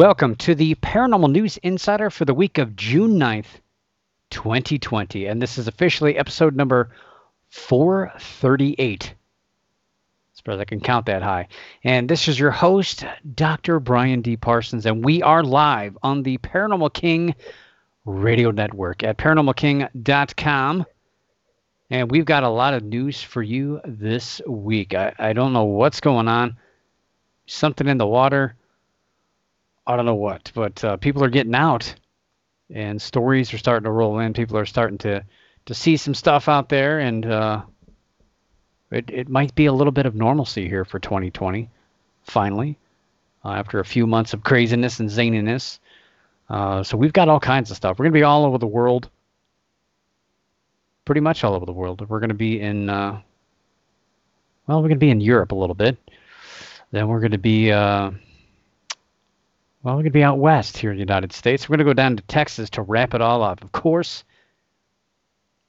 Welcome to the Paranormal News Insider for the week of June 9th, 2020. And this is officially episode number 438. Suppose I can count that high. And this is your host, Dr. Brian D. Parsons, and we are live on the Paranormal King Radio Network at paranormalking.com. And we've got a lot of news for you this week. I, I don't know what's going on. Something in the water. I don't know what, but uh, people are getting out, and stories are starting to roll in. People are starting to to see some stuff out there, and uh, it it might be a little bit of normalcy here for 2020, finally, uh, after a few months of craziness and zaniness. Uh, so we've got all kinds of stuff. We're gonna be all over the world, pretty much all over the world. We're gonna be in, uh, well, we're gonna be in Europe a little bit. Then we're gonna be uh, well, we're going to be out west here in the United States. We're going to go down to Texas to wrap it all up. Of course,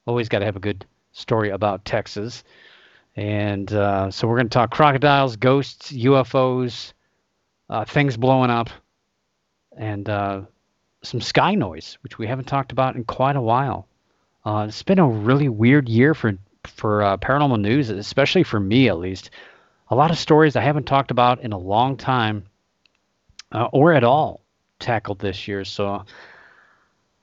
always got to have a good story about Texas. And uh, so we're going to talk crocodiles, ghosts, UFOs, uh, things blowing up, and uh, some sky noise, which we haven't talked about in quite a while. Uh, it's been a really weird year for for uh, paranormal news, especially for me at least. A lot of stories I haven't talked about in a long time uh, or at all tackled this year. So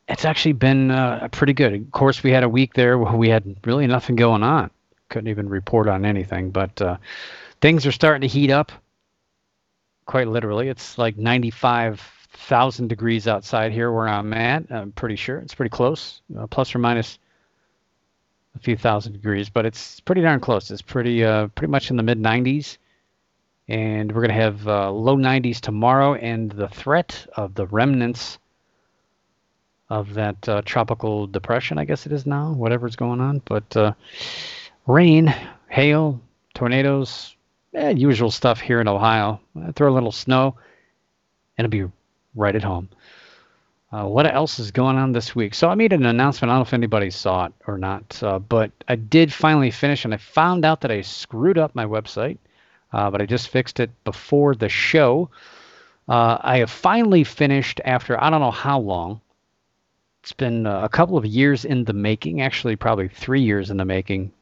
it's actually been uh, pretty good. Of course, we had a week there where we had really nothing going on. Couldn't even report on anything. But uh, things are starting to heat up. Quite literally, it's like 95,000 degrees outside here where I'm at. I'm pretty sure it's pretty close, uh, plus or minus a few thousand degrees, but it's pretty darn close. It's pretty uh, pretty much in the mid 90s and we're going to have uh, low 90s tomorrow and the threat of the remnants of that uh, tropical depression i guess it is now whatever's going on but uh, rain hail tornadoes eh, usual stuff here in ohio throw a little snow and it'll be right at home uh, what else is going on this week? So I made an announcement. I don't know if anybody saw it or not, uh, but I did finally finish, and I found out that I screwed up my website uh, but I just fixed it before the show. Uh, I have finally finished after I don't know how long. It's been uh, a couple of years in the making, actually, probably three years in the making.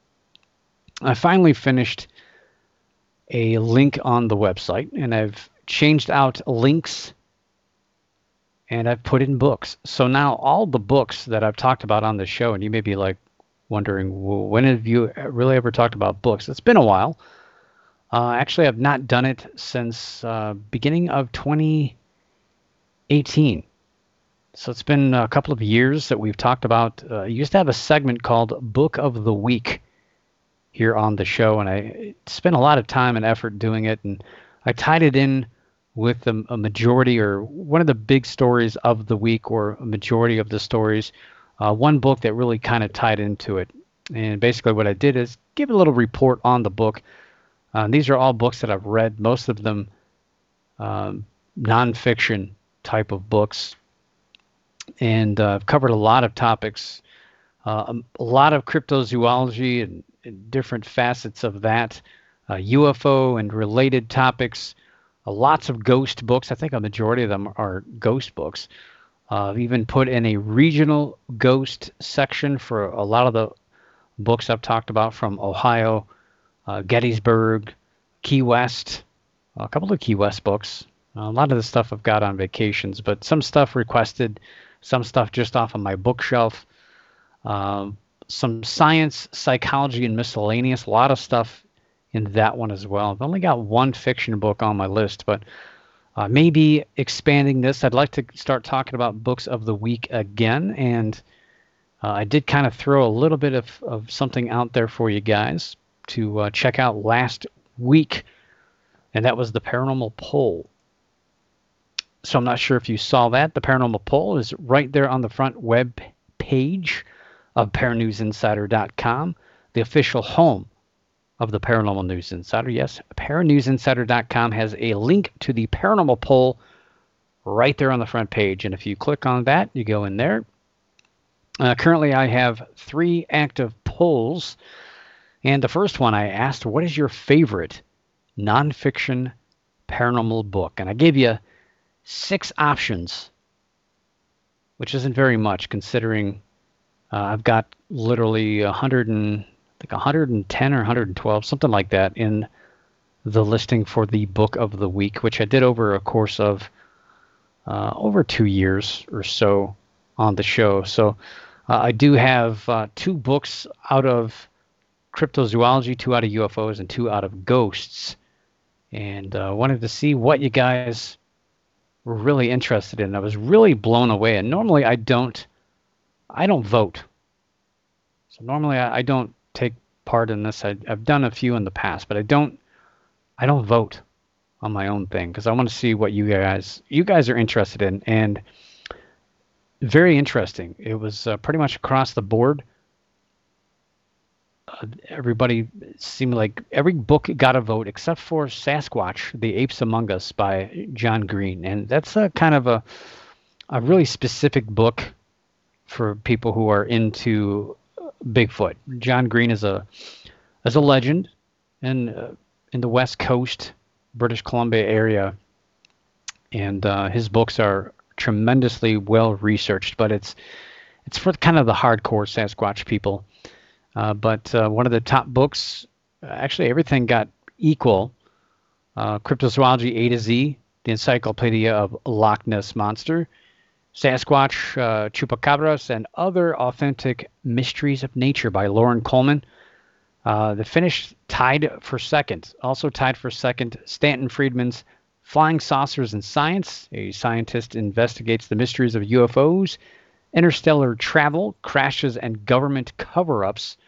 I finally finished a link on the website, and I've changed out links and I've put in books. So now all the books that I've talked about on the show, and you may be like wondering, well, when have you really ever talked about books? It's been a while. Uh, actually, I've not done it since uh, beginning of 2018. So it's been a couple of years that we've talked about. Uh, I used to have a segment called Book of the Week here on the show, and I spent a lot of time and effort doing it, and I tied it in with a, a majority or one of the big stories of the week or a majority of the stories. Uh, one book that really kind of tied into it. And basically, what I did is give a little report on the book uh, these are all books that I've read, most of them um, nonfiction type of books. And uh, I've covered a lot of topics, uh, um, a lot of cryptozoology and, and different facets of that, UFO uh, and related topics, uh, lots of ghost books. I think a majority of them are ghost books. I've even put in a regional ghost section for a lot of the books I've talked about from Ohio, uh, Gettysburg, Key West, a couple of Key West books. a lot of the stuff I've got on vacations, but some stuff requested, some stuff just off of my bookshelf. Uh, some science, psychology, and miscellaneous. A lot of stuff in that one as well. I've only got one fiction book on my list, but uh, maybe expanding this. I'd like to start talking about books of the week again, and uh, I did kind of throw a little bit of, of something out there for you guys to uh, check out last week, and that was the paranormal poll. So I'm not sure if you saw that. The paranormal poll is right there on the front web page of paranewsinsider.com, the official home of the Paranormal News Insider. Yes, paranewsinsider.com has a link to the paranormal poll right there on the front page. And if you click on that, you go in there. Uh, currently, I have three active polls. And the first one I asked, What is your favorite nonfiction paranormal book? And I gave you six options, which isn't very much considering uh, I've got literally 100 and I think 110 or 112, something like that, in the listing for the book of the week, which I did over a course of uh, over two years or so on the show. So uh, I do have uh, two books out of cryptozoology, two out of UFOs, and two out of ghosts. And uh, wanted to see what you guys were really interested in. I was really blown away. And normally I don't, I don't vote. So normally I, I don't take part in this. I, I've done a few in the past, but I don't, I don't vote on my own thing because I want to see what you guys, you guys are interested in. And very interesting. It was uh, pretty much across the board. Uh, everybody seemed like every book got a vote except for Sasquatch, The Apes Among Us by John Green. And that's a kind of a, a really specific book for people who are into Bigfoot. John Green is a is a legend in uh, in the West Coast, British Columbia area, and uh, his books are tremendously well researched. But it's it's for kind of the hardcore Sasquatch people. Uh, but uh, one of the top books, actually everything got equal. Uh, Cryptozoology A to Z, the Encyclopedia of Loch Ness Monster, Sasquatch, uh, Chupacabras, and Other Authentic Mysteries of Nature by Loren Coleman. Uh, the finish tied for second. Also tied for second, Stanton Friedman's Flying Saucers and Science. A scientist investigates the mysteries of UFOs, interstellar travel, crashes, and government cover ups.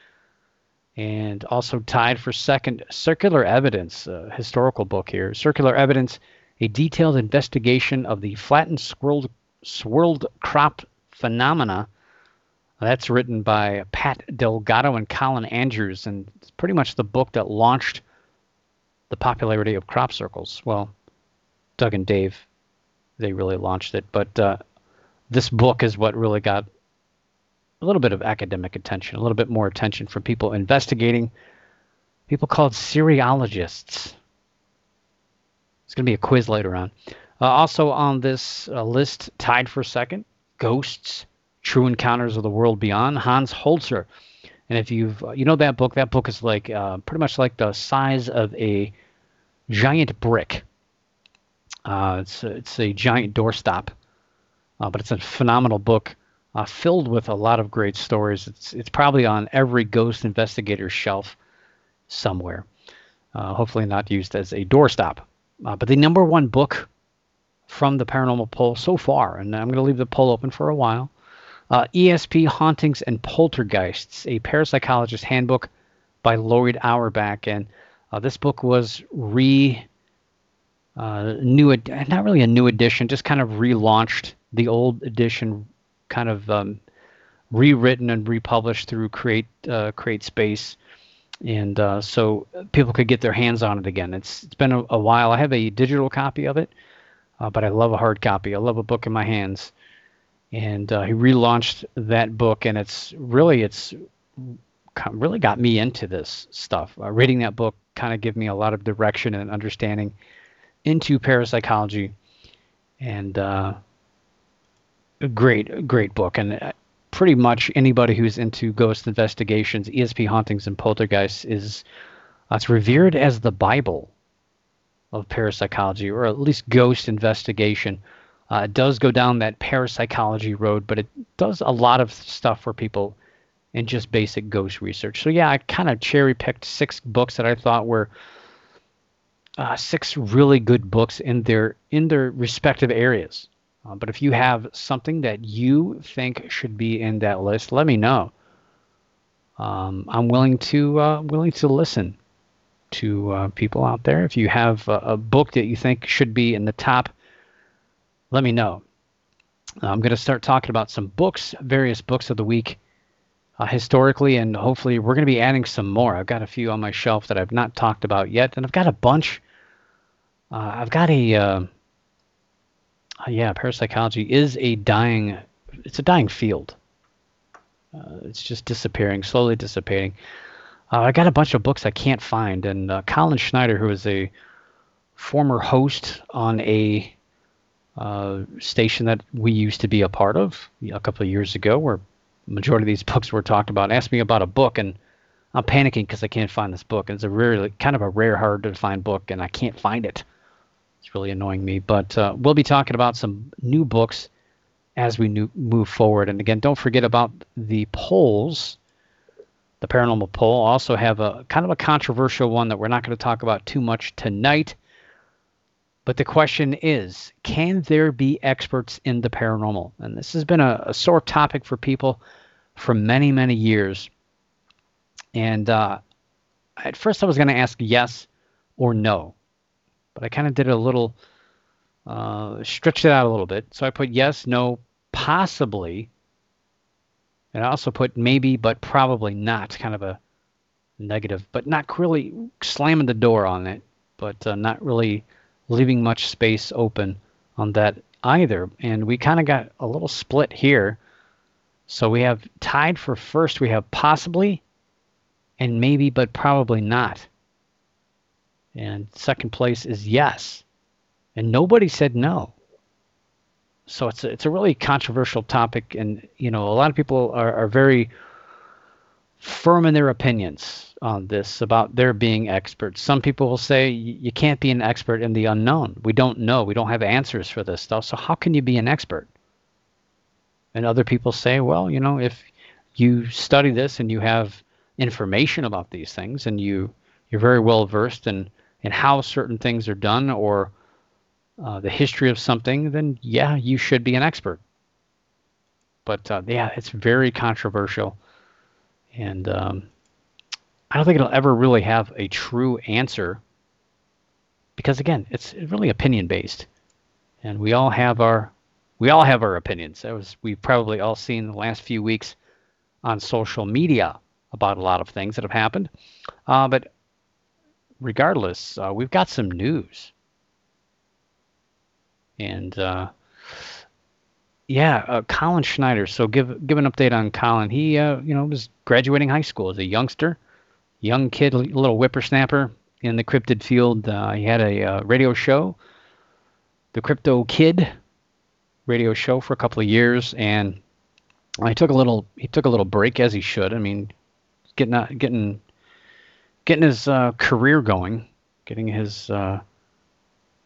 And also tied for second, Circular Evidence, a historical book here. Circular Evidence, a detailed investigation of the flattened swirled swirled crop phenomena. That's written by Pat Delgado and Colin Andrews, and it's pretty much the book that launched the popularity of crop circles. Well, Doug and Dave, they really launched it, but uh, this book is what really got a little bit of academic attention, a little bit more attention from people investigating, people called cerealogists. It's going to be a quiz later on. Uh, also on this uh, list, tied for second, Ghosts, True Encounters of the World Beyond, Hans Holzer. And if you've, uh, you know that book, that book is like uh, pretty much like the size of a giant brick. Uh, it's, it's a giant doorstop, uh, but it's a phenomenal book filled with a lot of great stories. It's, it's probably on every ghost investigator's shelf somewhere. hopefully not used as a doorstop. but the number one book from the paranormal poll so far, and I'm going to leave the poll open for a while. Uh, ESP Hauntings and Poltergeists, a parapsychologist handbook by Lloyd Auerbach. And uh, this book was re uh, new, not really a new edition, just kind of relaunched the old edition, kind of um, rewritten and republished through Create uh, Create Space, and uh, so people could get their hands on it again. It's it's been a, a while. I have a digital copy of it, uh, but I love a hard copy. I love a book in my hands. And uh, he relaunched that book, and it's really it's really got me into this stuff. Uh, reading that book kind of gave me a lot of direction and understanding into parapsychology, and uh, great great book. And uh, pretty much anybody who's into ghost investigations, ESP hauntings, and poltergeists is uh, it's revered as the Bible of parapsychology, or at least ghost investigation. Uh, it does go down that parapsychology road, but it does a lot of stuff for people in just basic ghost research. So yeah, I kind of cherry picked six books that I thought were uh, six really good books in their in their respective areas. Uh, but if you have something that you think should be in that list, let me know. Um, I'm willing to uh, willing to listen to uh, people out there. If you have a, a, book that you think should be in the top, let me know. I'm going to start talking about some books, various books of the week uh, historically, and hopefully we're going to be adding some more. I've got a few on my shelf that I've not talked about yet, and I've got a bunch. Uh, I've got a uh, uh, yeah, parapsychology is a dying. It's a dying field. Uh, it's just disappearing, slowly dissipating. Uh, I got a bunch of books I can't find, and uh, Colin Schneider, who is a former host on a uh, station that we used to be a part of a couple of years ago, where majority of these books were talked about, asked me about a book, and I'm panicking because I can't find this book. And it's a really kind of a rare, hard to find book, and I can't find it. It's really annoying me. But uh, we'll be talking about some new books as we new, move forward. And again, don't forget about the polls. The paranormal poll also have a kind of a controversial one that we're not going to talk about too much tonight. But the question is, can there be experts in the paranormal? And this has been a, a sore topic for people for many, many years. And uh, at first, I was going to ask yes or no, but I kind of did a little, uh, stretched it out a little bit. So I put yes, no, possibly, and I also put maybe, but probably not, kind of a negative, but not really slamming the door on it, but uh, not really leaving much space open on that either. And we kind of got a little split here. So we have tied for first, we have possibly and maybe, but probably not. And second place is yes. And nobody said no. So it's a, it's a really controversial topic. And, you know, a lot of people are, are very firm in their opinions on this about their being experts. Some people will say you can't be an expert in the unknown. We don't know. We don't have answers for this stuff. So how can you be an expert? And other people say, well, you know, if you study this and you have information about these things and you you're very well versed in in how certain things are done or uh, the history of something, then yeah, you should be an expert. But uh, yeah, it's very controversial, and um, I don't think it'll ever really have a true answer because again, it's really opinion based, and we all have our we all have our opinions. That was we've probably all seen the last few weeks on social media about a lot of things that have happened. Uh, but regardless, uh, we've got some news, and uh, yeah, uh, Colin Schneider. So give give an update on Colin. He uh, you know was graduating high school as a youngster young kid, little whippersnapper in the cryptid field. Uh, he had a uh, radio show, the Crypto Kid radio show for a couple of years, and he took a little he took a little break as he should. I mean, getting getting getting his uh, career going, getting his uh,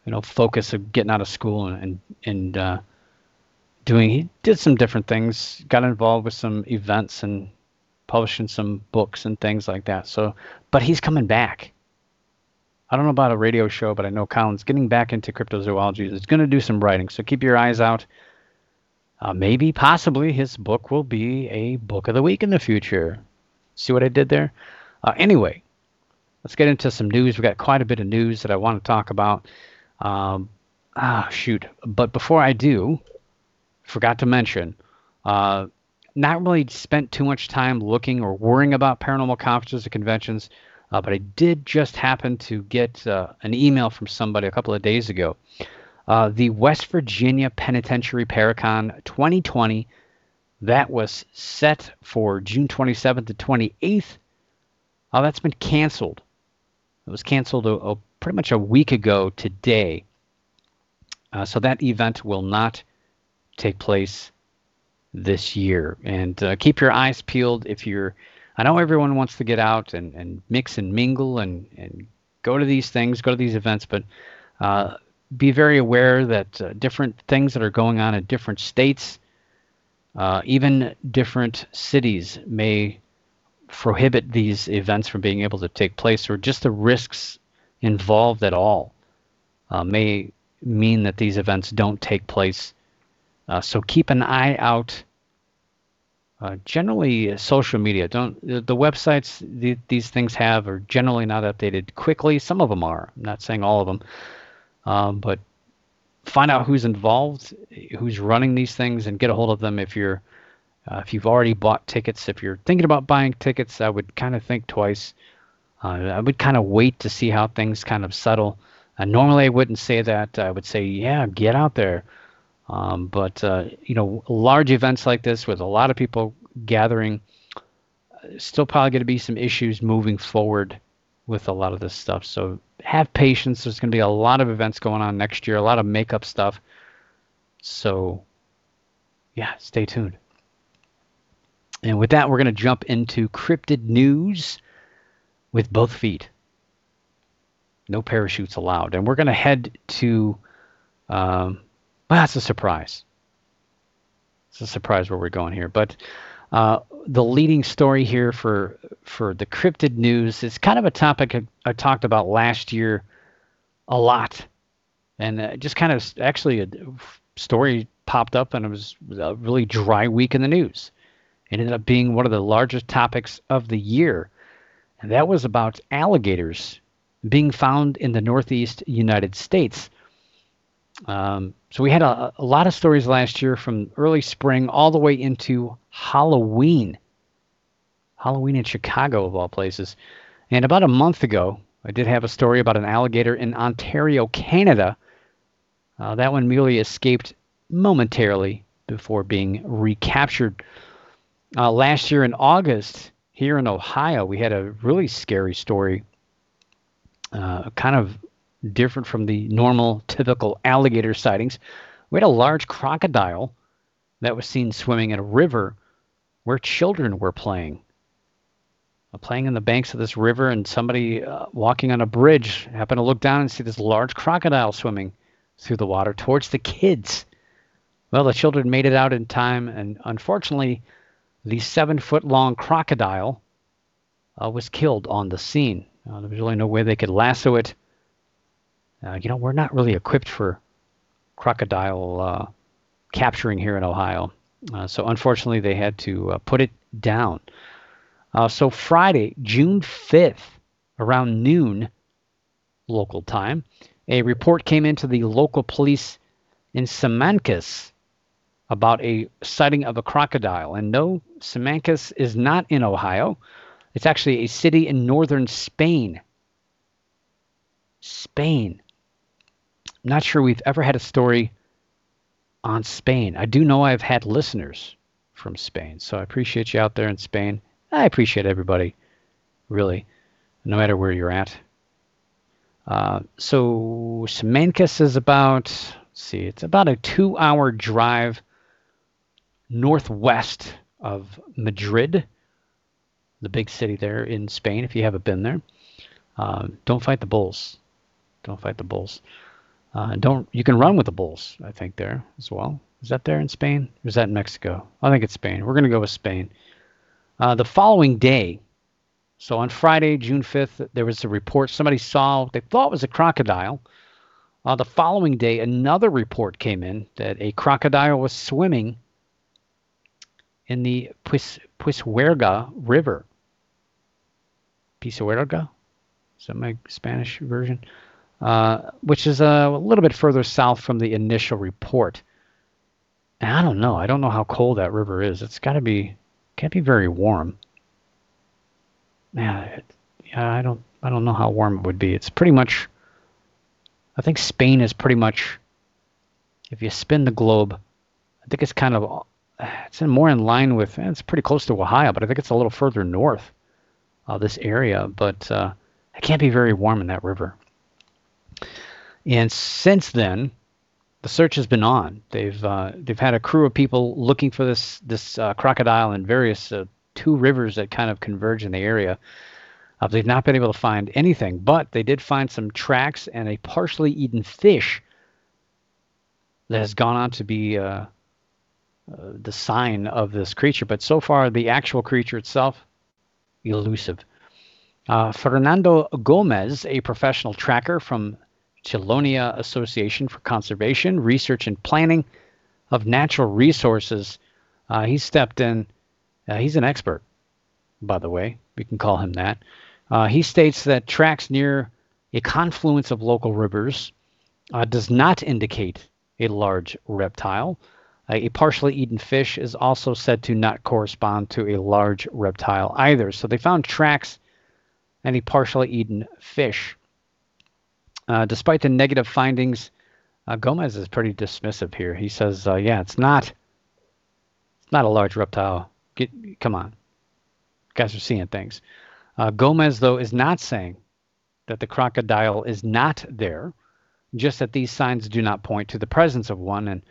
you know focus of getting out of school and and, uh, doing. He did some different things. Got involved with some events and publishing some books and things like that. So, but he's coming back. I don't know about a radio show, but I know Colin's getting back into cryptozoology. He's going to do some writing, so keep your eyes out. Uh, maybe, possibly, his book will be a book of the week in the future. See what I did there? Uh, anyway, let's get into some news. We've got quite a bit of news that I want to talk about. Um, ah, shoot. But before I do, forgot to mention, uh, not really spent too much time looking or worrying about paranormal conferences or conventions, uh, but I did just happen to get uh, an email from somebody a couple of days ago. Uh, the West Virginia Penitentiary Paracon 2020, that was set for June 27th to 28th. Uh, that's been canceled. It was canceled a, a, pretty much a week ago today. Uh, so that event will not take place this year. And uh, keep your eyes peeled if you're. I know everyone wants to get out and, and mix and mingle and, and go to these things, go to these events, but uh, be very aware that uh, different things that are going on in different states, uh, even different cities, may prohibit these events from being able to take place, or just the risks involved at all uh, may mean that these events don't take place uh, so keep an eye out. Uh, generally, uh, social media don't the, the websites the, these things have are generally not updated quickly. Some of them are. I'm not saying all of them, um, but find out who's involved, who's running these things, and get a hold of them if you're Uh, if you've already bought tickets, if you're thinking about buying tickets, I would kind of think twice. Uh, I would kind of wait to see how things kind of settle. Uh, normally, I wouldn't say that. I would say, yeah, get out there. Um, but uh, you know, large events like this with a lot of people gathering, uh, still probably going to be some issues moving forward with a lot of this stuff. So have patience. There's going to be a lot of events going on next year, a lot of makeup stuff. So yeah, stay tuned. And with that, we're going to jump into cryptid news with both feet. No parachutes allowed. And we're going to head to, um, well, that's a surprise. It's a surprise where we're going here. But uh, the leading story here for for the cryptid news is kind of a topic I, I talked about last year a lot, and uh, just kind of actually a story popped up, and it was a really dry week in the news. It ended up being one of the largest topics of the year, and that was about alligators being found in the Northeast United States. Um, so we had a, a, lot of stories last year from early spring all the way into Halloween. Halloween in Chicago, of all places. And about a month ago, I did have a story about an alligator in Ontario, Canada. Uh, that one merely escaped momentarily before being recaptured. Uh, last year in August, here in Ohio, we had a really scary story, uh, kind of different from the normal, typical alligator sightings. We had a large crocodile that was seen swimming in a river where children were playing. Uh, playing in the banks of this river, and somebody uh, walking on a bridge happened to look down and see this large crocodile swimming through the water towards the kids. Well, the children made it out in time, and unfortunately, the seven foot long crocodile uh, was killed on the scene. Uh, there was really no way they could lasso it. Uh, you know, we're not really equipped for crocodile uh, capturing here in Ohio. Uh, so unfortunately, they had to uh, put it down. so Friday, June 5th, around noon local time, a report came into the local police in Simancas about a sighting of a crocodile. And no, Simancas is not in Ohio. It's actually a city in northern Spain. Spain. I'm not sure we've ever had a story on Spain. I do know I've had listeners from Spain, so I appreciate you out there in Spain. I appreciate everybody, really, no matter where you're at. Uh, so Simancas is about, see, it's about a two-hour drive northwest of Madrid, the big city there in Spain, if you haven't been there. Uh, don't fight the bulls. Don't fight the bulls. Uh, don't you can run with the bulls? I think there as well. Is that there in Spain? Or is that in Mexico? I think it's Spain. We're going to go with Spain. Uh, the following day, so on Friday, June 5th, there was a report somebody saw they thought was a crocodile. Uh, the following day, another report came in that a crocodile was swimming in the Puis, Pisuerga River. Pisuerga? Is that my Spanish version? Uh, which is a, a, little bit further south from the initial report. And I don't know. I don't know how cold that river is. It's got to be, can't be very warm. Yeah, it, yeah. I don't, I don't know how warm it would be. It's pretty much. I think Spain is pretty much. If you spin the globe, I think it's kind of it's in more in line with eh, it's pretty close to Ohio, but I think it's a little further north of this area. But uh, it can't be very warm in that river. And since then, the search has been on. They've uh, they've had a crew of people looking for this this uh, crocodile in various uh, two rivers that kind of converge in the area. Uh, they've not been able to find anything, but they did find some tracks and a partially eaten fish that has gone on to be the sign of this creature. But so far, the actual creature itself, elusive. Uh, Fernando Gomez, a professional tracker from Chelonia Association for Conservation, Research, and Planning of Natural Resources, uh, he stepped in. Uh, he's an expert, by the way. We can call him that. Uh, he states that tracks near a confluence of local rivers uh, does not indicate a large reptile, a partially eaten fish is also said to not correspond to a large reptile either. So they found tracks and a partially eaten fish. Uh, despite the negative findings, uh, Gomez is pretty dismissive here. He says, uh, "Yeah, it's not, it's not a large reptile. Get, come on, you guys are seeing things." Uh, Gomez, though, is not saying that the crocodile is not there, just that these signs do not point to the presence of one. And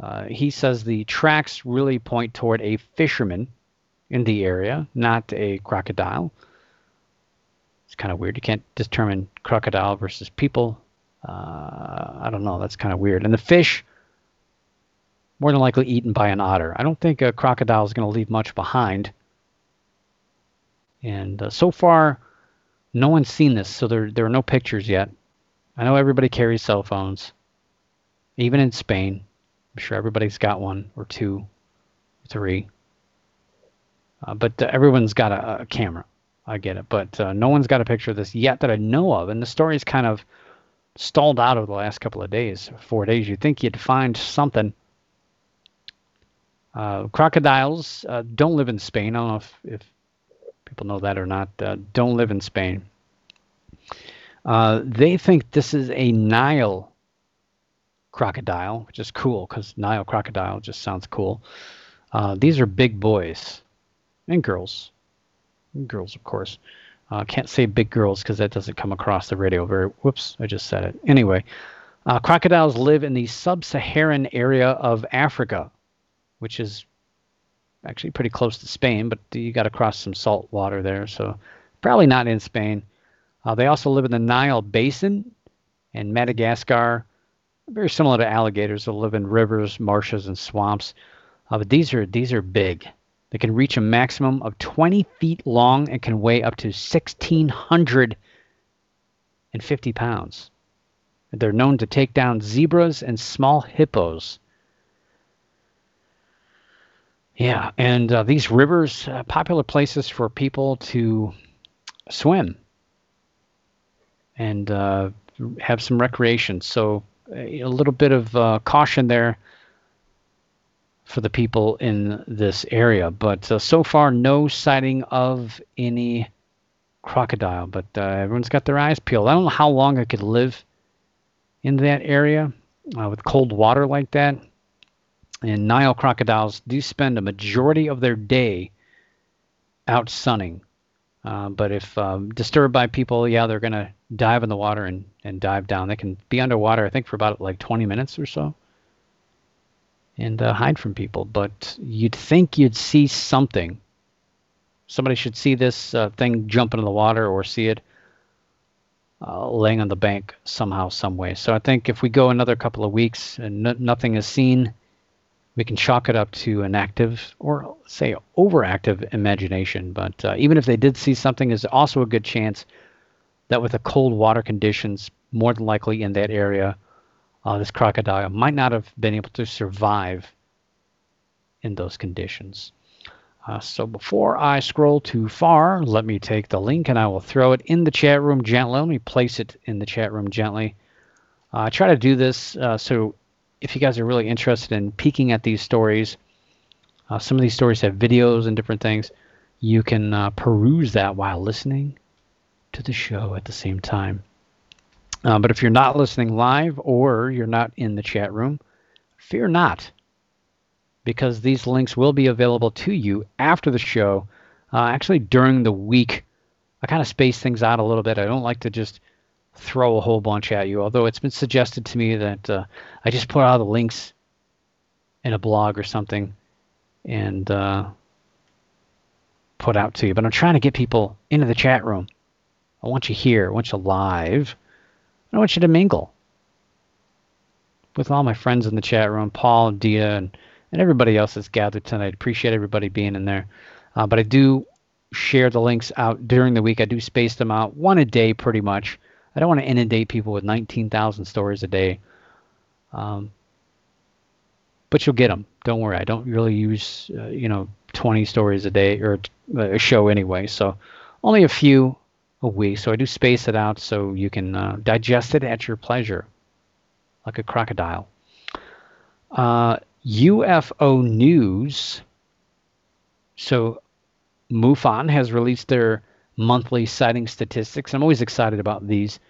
uh, he says the tracks really point toward a fisherman in the area, not a crocodile. It's kind of weird. You can't determine crocodile versus people. Uh, I don't know. That's kind of weird. And the fish, more than likely eaten by an otter. I don't think a crocodile is going to leave much behind. And uh, so far, no one's seen this, so there there are no pictures yet. I know everybody carries cell phones, even in Spain. I'm sure everybody's got one or two, three. Uh, but uh, everyone's got a, a, camera. I get it, but uh, no one's got a picture of this yet that I know of. And the story's kind of stalled out over the last couple of days, four days. You'd think you'd find something. Uh, crocodiles uh, don't live in Spain. I don't know if, if people know that or not, uh, don't live in Spain. They think this is a Nile crocodile, which is cool because Nile crocodile just sounds cool. Uh, these are big boys and girls. And girls, of course. Uh, can't say big girls because that doesn't come across the radio very. Whoops, I just said it. Anyway, uh, crocodiles live in the sub Saharan area of Africa, which is actually pretty close to Spain, but you got to cross some salt water there, so probably not in Spain. Uh, they also live in the Nile Basin and Madagascar. Very similar to alligators. They live in rivers, marshes, and swamps. Uh, but these are these are big. They can reach a maximum of 20 feet long and can weigh up to 1,650 pounds. They're known to take down zebras and small hippos. Yeah, and uh, these rivers, uh, popular places for people to swim and uh, have some recreation. So a little bit of uh, caution there for the people in this area. But uh, so far, no sighting of any crocodile. But uh, everyone's got their eyes peeled. I don't know how long it could live in that area with cold water like that and Nile crocodiles do spend a majority of their day out sunning. Uh, but if um, disturbed by people, yeah, they're going to dive in the water and, and dive down. They can be underwater, I think, for about like 20 minutes or so and uh, hide from people. But you'd think you'd see something. Somebody should see this uh, thing jump into the water or see it uh, laying on the bank somehow, some way. So I think if we go another couple of weeks and nothing is seen, we can chalk it up to an active or say overactive imagination. But uh, even if they did see something, there's also a good chance that with the cold water conditions, more than likely in that area, uh, this crocodile might not have been able to survive in those conditions. Uh, so before I scroll too far, let me take the link and I will throw it in the chat room gently. Let me place it in the chat room gently. Uh, I try to do this uh, so if you guys are really interested in peeking at these stories, uh, some of these stories have videos and different things. You can uh, peruse that while listening to the show at the same time. Uh, but if you're not listening live or you're not in the chat room, fear not, because these links will be available to you after the show. Uh, actually, during the week, I kind of space things out a little bit. I don't like to just throw a whole bunch at you. Although it's been suggested to me that uh, I just put all the links in a blog or something and uh, put out to you. But I'm trying to get people into the chat room. I want you here. I want you live. I want you to mingle with all my friends in the chat room, Paul, Dia, and, and everybody else that's gathered tonight. Appreciate everybody being in there. Uh, but I do share the links out during the week. I do space them out one a day pretty much. I don't want to inundate people with 19,000 stories a day. Um, but you'll get them. Don't worry. I don't really use, uh, you know, 20 stories a day or a show anyway. So only a few a week. So I do space it out so you can uh, digest it at your pleasure, like a crocodile. Uh, UFO news. So, MUFON has released their monthly sighting statistics. I'm always excited about these.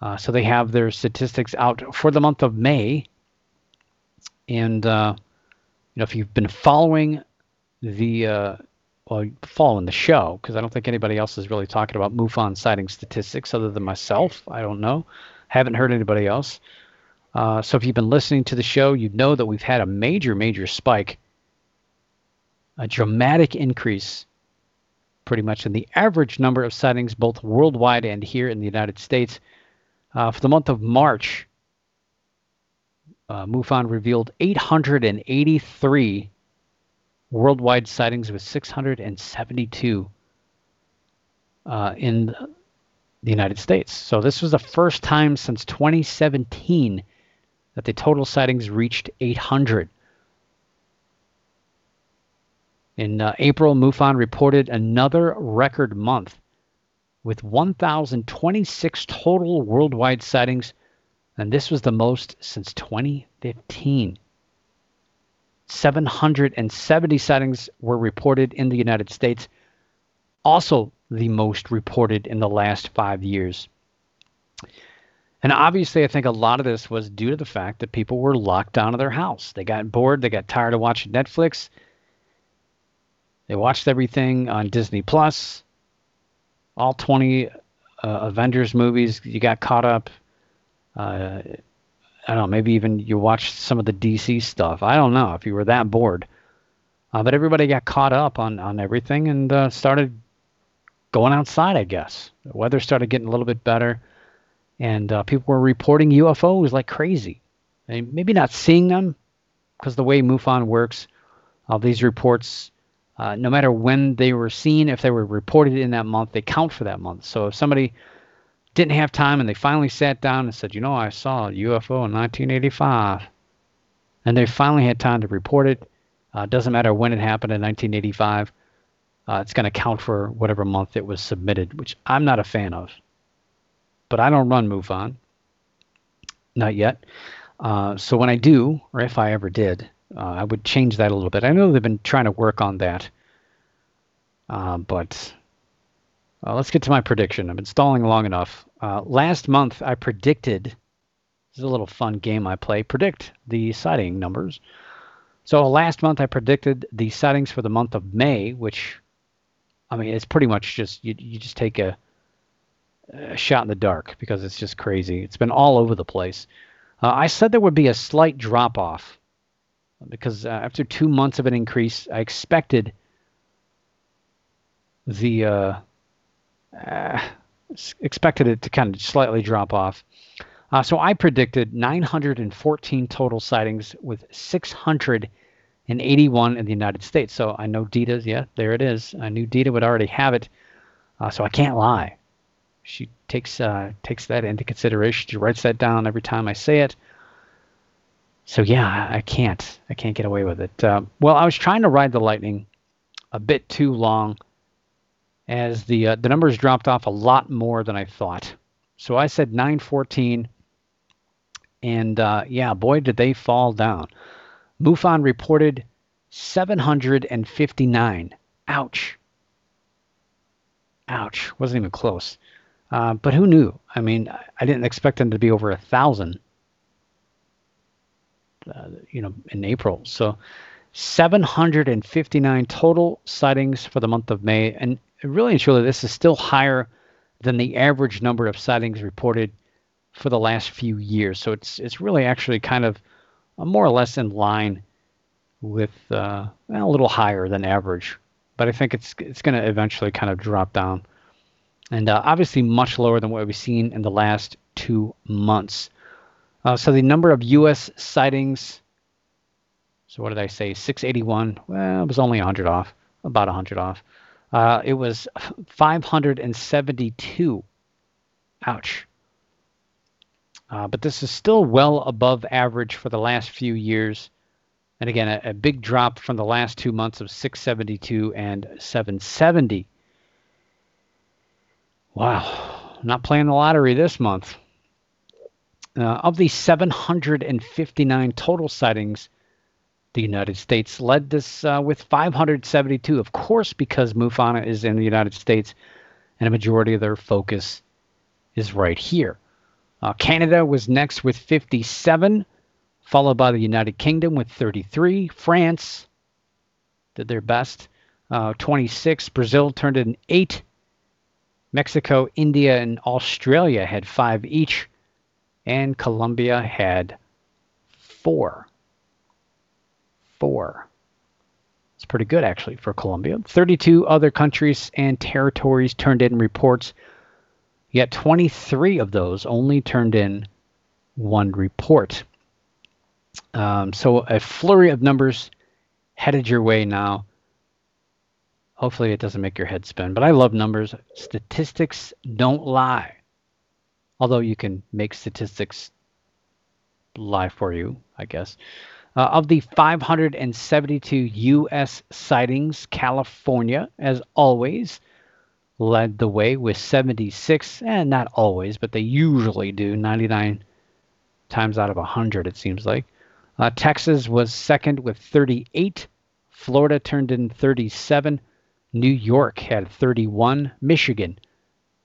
Uh, so they have their statistics out for the month of May. And uh, you know, if you've been following the uh, well, following the show, because I don't think anybody else is really talking about MUFON sighting statistics other than myself. I don't know. Haven't heard anybody else. Uh, so if you've been listening to the show, you know that we've had a major, major spike, a dramatic increase pretty much in the average number of sightings, both worldwide and here in the United States. Uh, for the month of March, uh, MUFON revealed 883 worldwide sightings with 672 uh, in the United States. So this was the first time since 2017 that the total sightings reached 800. In uh, April, MUFON reported another record month with 1,026 total worldwide sightings, and this was the most since 2015. 770 sightings were reported in the United States, also the most reported in the last five years. And obviously, I think a lot of this was due to the fact that people were locked down in their house. They got bored, they got tired of watching Netflix, they watched everything on Disney Plus, all 20 uh, Avengers movies. You got caught up. Uh, I don't know, maybe even you watched some of the DC stuff. I don't know if you were that bored. Uh, but everybody got caught up on, on everything and uh, started going outside, I guess. The weather started getting a little bit better, and uh, people were reporting UFOs like crazy. And maybe not seeing them, because the way MUFON works, all these reports uh, no matter when they were seen, if they were reported in that month, they count for that month. So if somebody didn't have time and they finally sat down and said, you know, I saw a UFO in 1985, and they finally had time to report it, uh, doesn't matter when it happened in 1985, uh, it's going to count for whatever month it was submitted, which I'm not a fan of. But I don't run MUFON, not yet. Uh, so when I do, or if I ever did, uh, I would change that a little bit. I know they've been trying to work on that, uh, but uh, let's get to my prediction. I've been stalling long enough. Uh, last month, I predicted. This is a little fun game I play. Predict the sighting numbers. So last month, I predicted the sightings for the month of May, which, I mean, it's pretty much just you. You just take a, a shot in the dark because it's just crazy. It's been all over the place. Uh, I said there would be a slight drop off because uh, after two months of an increase, I expected the uh, uh, expected it to kind of slightly drop off. Uh, so I predicted 914 total sightings with 681 in the United States. So I know Dita's, yeah, there it is. I knew Dita would already have it, uh, so I can't lie. She takes uh, takes that into consideration. She writes that down every time I say it so yeah, I can't. I can't get away with it. Uh, well, I was trying to ride the lightning a bit too long, as the uh, the numbers dropped off a lot more than I thought. So I said 914, and uh, yeah, boy, did they fall down. MUFON reported 759. Ouch. Ouch. Wasn't even close. Uh, but who knew? I mean, I didn't expect them to be over a thousand uh, you know, in April. So 759 total sightings for the month of May. And really and truly, this is still higher than the average number of sightings reported for the last few years. So it's it's really actually kind of more or less in line with uh, a little higher than average. But I think it's it's going to eventually kind of drop down, and uh, obviously much lower than what we've seen in the last two months. Uh, so the number of U.S. sightings. So what did I say? 681. Well, it was only 100 off, about 100 off. Uh, it was 572. Ouch. Uh, but this is still well above average for the last few years. And again, a, a, big drop from the last two months of 672 and 770. Wow. Not playing the lottery this month. Uh, of the 759 total sightings, The United States led this uh, with 572, of course, because MUFON is in the United States and a majority of their focus is right here. Uh, Canada was next with 57, followed by the United Kingdom with 33. France did their best, uh, 26. Brazil turned in 8. Mexico, India, and Australia had 5 each. And Colombia had 4. 4. It's pretty good, actually, for Colombia. 32 other countries and territories turned in reports, yet 23 of those only turned in one report. Um, so a flurry of numbers headed your way now. Hopefully, it doesn't make your head spin, but I love numbers. Statistics don't lie. Although you can make statistics lie for you, I guess. Uh, of the 572 U.S. sightings, California, as always, led the way with 76, and not always, but they usually do, 99 times out of 100, it seems like. Uh, Texas was second with 38. Florida turned in 37. New York had 31. Michigan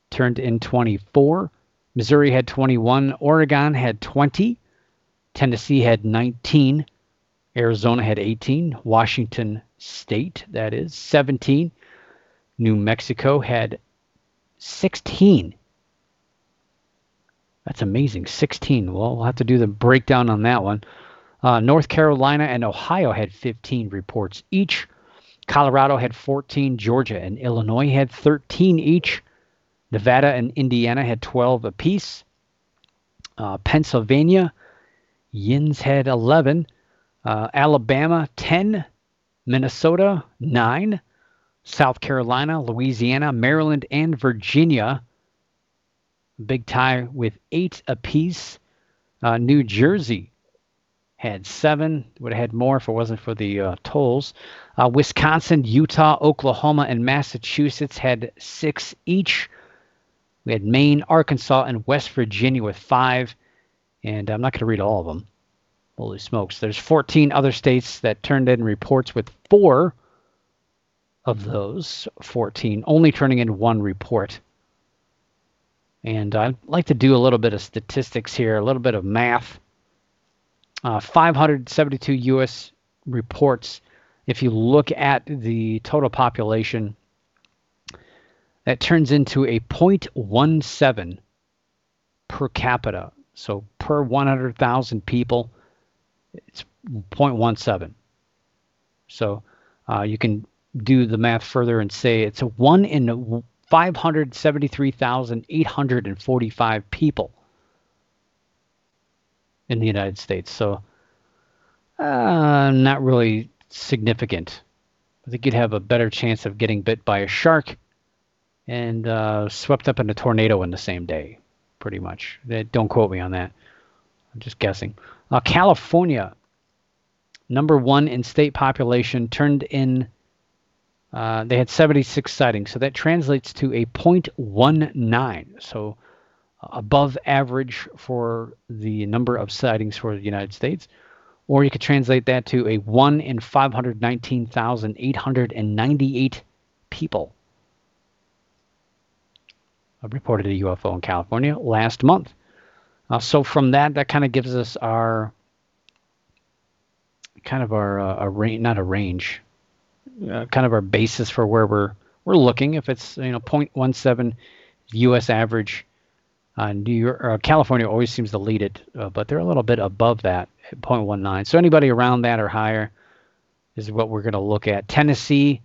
turned in 24. Missouri had 21. Oregon had 20. Tennessee had 19. Arizona had 18. Washington State, that is, 17. New Mexico had 16. That's amazing. 16. Well, we'll have to do the breakdown on that one. Uh, North Carolina and Ohio had 15 reports each. Colorado had 14. Georgia and Illinois had 13 each. Nevada and Indiana had 12 apiece. Uh, Pennsylvania, Yins had 11. Uh, Alabama, 10. Minnesota, 9. South Carolina, Louisiana, Maryland, and Virginia. Big tie with 8 apiece. Uh, New Jersey had 7. Would have had more if it wasn't for the uh, tolls. Uh, Wisconsin, Utah, Oklahoma, and Massachusetts had 6 each. We had Maine, Arkansas, and West Virginia with 5. And I'm not going to read all of them. Holy smokes. There's 14 other states that turned in reports with four of those 14 only turning in one report. And I'd like to do a little bit of statistics here, a little bit of math. Uh, 572 U.S. reports. If you look at the total population, that turns into a 0.17 per capita. So per 100,000 people, it's 0.17. So uh, you can do the math further and say it's a 1 in 573,845 people in the United States. So uh, not really significant. I think you'd have a better chance of getting bit by a shark and uh, swept up in a tornado in the same day, pretty much. Don't quote me on that. I'm just guessing. Uh, California, number one in state population, turned in. Uh, they had 76 sightings, so that translates to a 0.19, so above average for the number of sightings for the United States. Or you could translate that to a 1 in 519,898 people reported a UFO in California last month. Uh, so from that, that kind of gives us our kind of our uh, a range, not a range, uh, kind of our basis for where we're we're looking. If it's you know 0.17 U.S. average, uh, New York, uh, California always seems to lead it, uh, but they're a little bit above that, 0.19. So anybody around that or higher is what we're going to look at. Tennessee,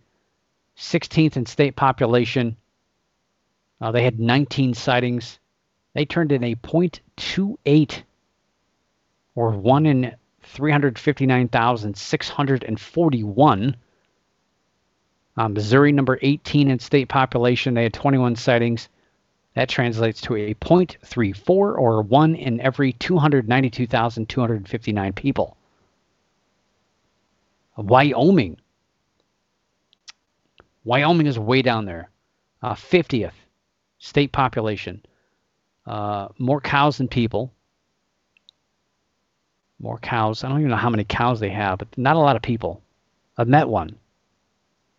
16th in state population. Uh, they had 19 sightings. They turned in a 0.28 or 1 in 359,641. Uh, Missouri, number 18 in state population, they had 21 sightings. That translates to a 0.34 or 1 in every 292,259 people. Wyoming. Wyoming is way down there. Uh, 50th state population uh, more cows than people. More cows. I don't even know how many cows they have, but not a lot of people. I've met one.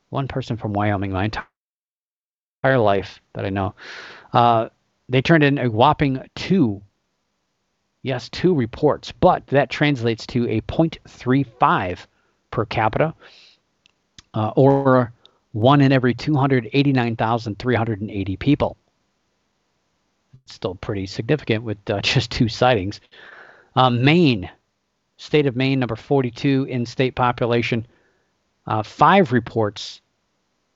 One person from Wyoming my entire life that I know. Uh, they turned in a whopping two. Yes, two reports, but that translates to a 0.35 per capita, uh, or one in every 289,380 people. Still pretty significant with uh, just two sightings. Um, Maine, state of Maine, number 42 in state population, uh, five reports,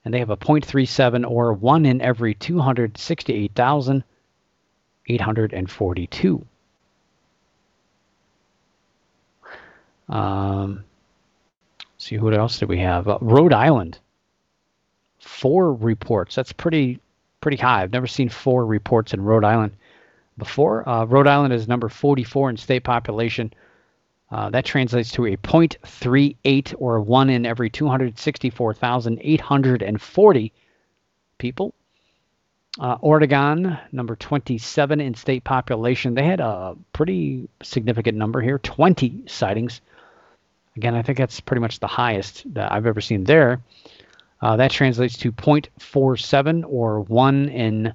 and they have a 0.37 or one in every 268,842. Um, see what else did we have? Uh, Rhode Island, four reports. That's pretty pretty high. I've never seen four reports in Rhode Island before. Uh, Rhode Island is number 44 in state population. Uh, that translates to a 0.38 or one in every 264,840 people. Uh, Oregon, number 27 in state population. They had a pretty significant number here 20 sightings. Again, I think that's pretty much the highest that I've ever seen there. Uh, that translates to 0.47 or 1 in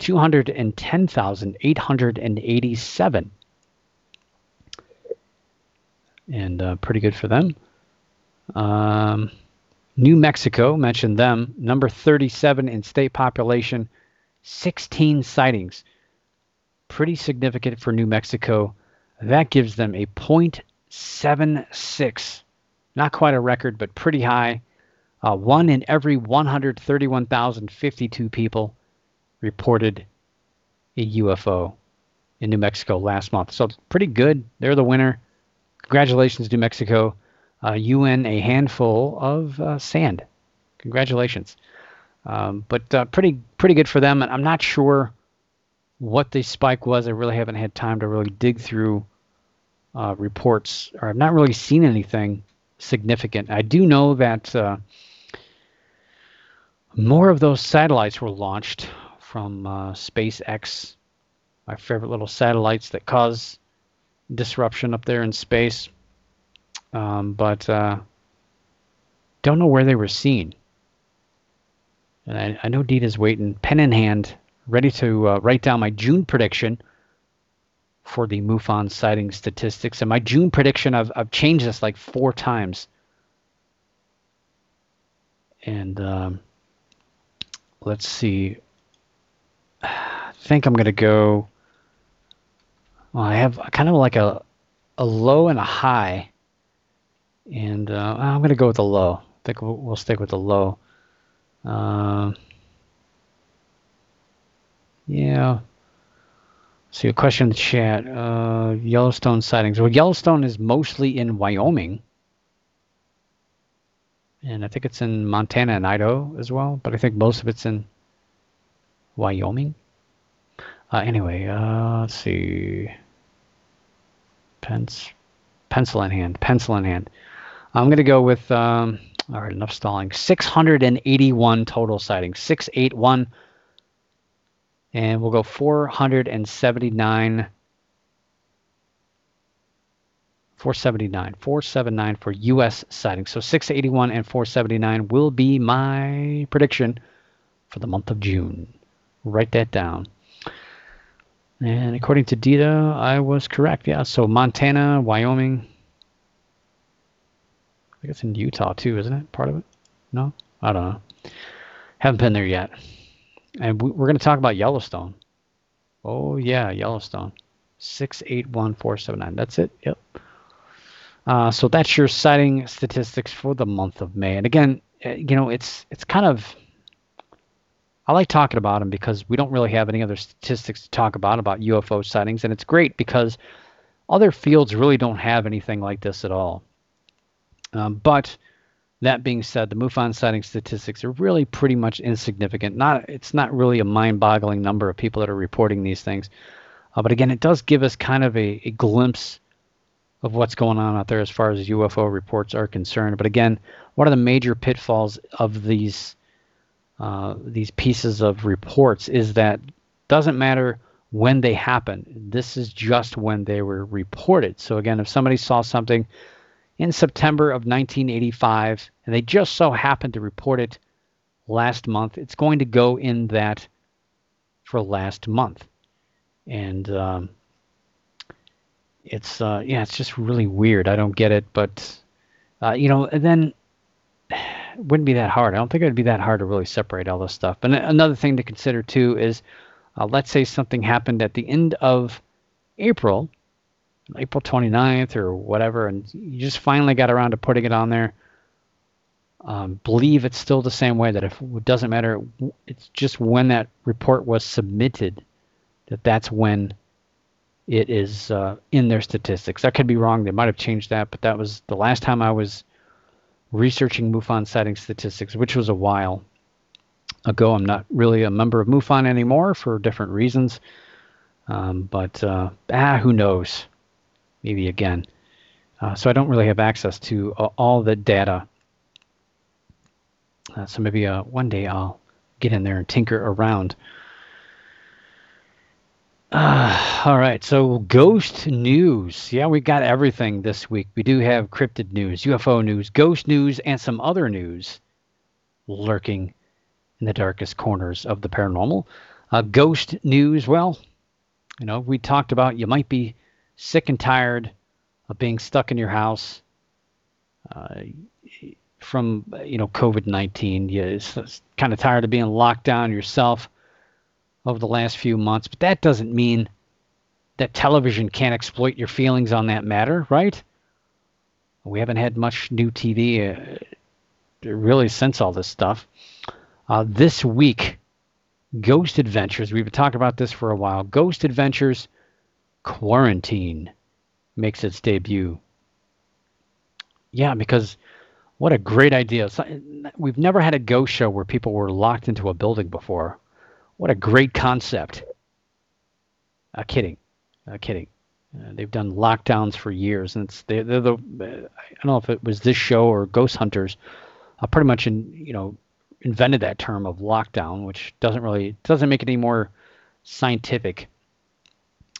210,887. And uh, pretty good for them. Um, New Mexico, mentioned them, number 37 in state population, 16 sightings. Pretty significant for New Mexico. That gives them a 0.76. Not quite a record, but pretty high. Uh, one in every 131,052 people reported a UFO in New Mexico last month. So pretty good. They're the winner. Congratulations, New Mexico. Uh, you win a handful of uh, sand. Congratulations. Um, but uh, pretty pretty good for them. And I'm not sure what the spike was. I really haven't had time to really dig through uh, reports, or I've not really seen anything significant. I do know that uh, more of those satellites were launched from uh, SpaceX, my favorite little satellites that cause disruption up there in space. Um, but uh, don't know where they were seen. And I, I know Dita's waiting, pen in hand, ready to uh, write down my June prediction for the MUFON sighting statistics. And my June prediction, I've, I've changed this like four times. And um, let's see. I think I'm going to go. Well, I have kind of like a, a low and a high. And uh, I'm going to go with the low. I think we'll, we'll stick with the low. Uh, yeah. See a question in the chat. Uh, Yellowstone sightings. Well, Yellowstone is mostly in Wyoming. And I think it's in Montana and Idaho as well. But I think most of it's in Wyoming. Uh, anyway, uh, let's see. Pence, pencil in hand. Pencil in hand. I'm going to go with. Um, all right, enough stalling. 681 total sightings. 681. And we'll go 479. 479. 479 for U.S. sightings. So 681 and 479 will be my prediction for the month of June. Write that down. And according to Dita, I was correct. Yeah, so Montana, Wyoming. I think it's in Utah too, isn't it? Part of it? No? I don't know. Haven't been there yet. And we're going to talk about Yellowstone. Oh, yeah, Yellowstone. 681479. That's it. Yep. Uh, so that's your sighting statistics for the month of May. And again, eh, you know, it's it's kind of I like talking about them because we don't really have any other statistics to talk about about UFO sightings, and it's great because other fields really don't have anything like this at all. Um, but that being said, the MUFON sighting statistics are really pretty much insignificant. Not it's not really a mind-boggling number of people that are reporting these things, uh, but again, it does give us kind of a, a glimpse of what's going on out there as far as UFO reports are concerned. But again, one of the major pitfalls of these uh, these pieces of reports is that doesn't matter when they happen. This is just when they were reported. So again, if somebody saw something in September of 1985 and they just so happened to report it last month, it's going to go in that for last month. And um, it's uh, yeah, it's just really weird. I don't get it, but uh, you know, and then it wouldn't be that hard. I don't think it would be that hard to really separate all this stuff. But another thing to consider too is, uh, let's say something happened at the end of April, April 29th or whatever, and you just finally got around to putting it on there. Um, believe it's still the same way that if it doesn't matter, it's just when that report was submitted that that's when it is uh, in their statistics. I could be wrong. They might have changed that, but that was the last time I was researching MUFON sighting statistics, which was a while ago. I'm not really a member of MUFON anymore for different reasons, um, but uh, ah, who knows? Maybe again. Uh, so I don't really have access to uh, all the data. Uh, so maybe uh, one day I'll get in there and tinker around. Uh, all right, so ghost news. Yeah, we got everything this week. We do have cryptid news, UFO news, ghost news, and some other news lurking in the darkest corners of the paranormal. Uh, ghost news, well, you know, we talked about you might be sick and tired of being stuck in your house uh, from, you know, COVID 19. You're kind of tired of being locked down yourself over the last few months, but that doesn't mean that television can't exploit your feelings on that matter, right? We haven't had much new TV uh, really since all this stuff. Uh, this week, Ghost Adventures, we've been talking about this for a while. Ghost Adventures Quarantine makes its debut. Yeah, because what a great idea. We've never had a ghost show where people were locked into a building before. What a great concept. Uh, kidding. Uh, kidding. Uh, they've done lockdowns for years, and it's they're, they're the. I don't know if it was this show or Ghost Hunters, uh, pretty much in you know invented that term of lockdown, which doesn't really doesn't make it any more scientific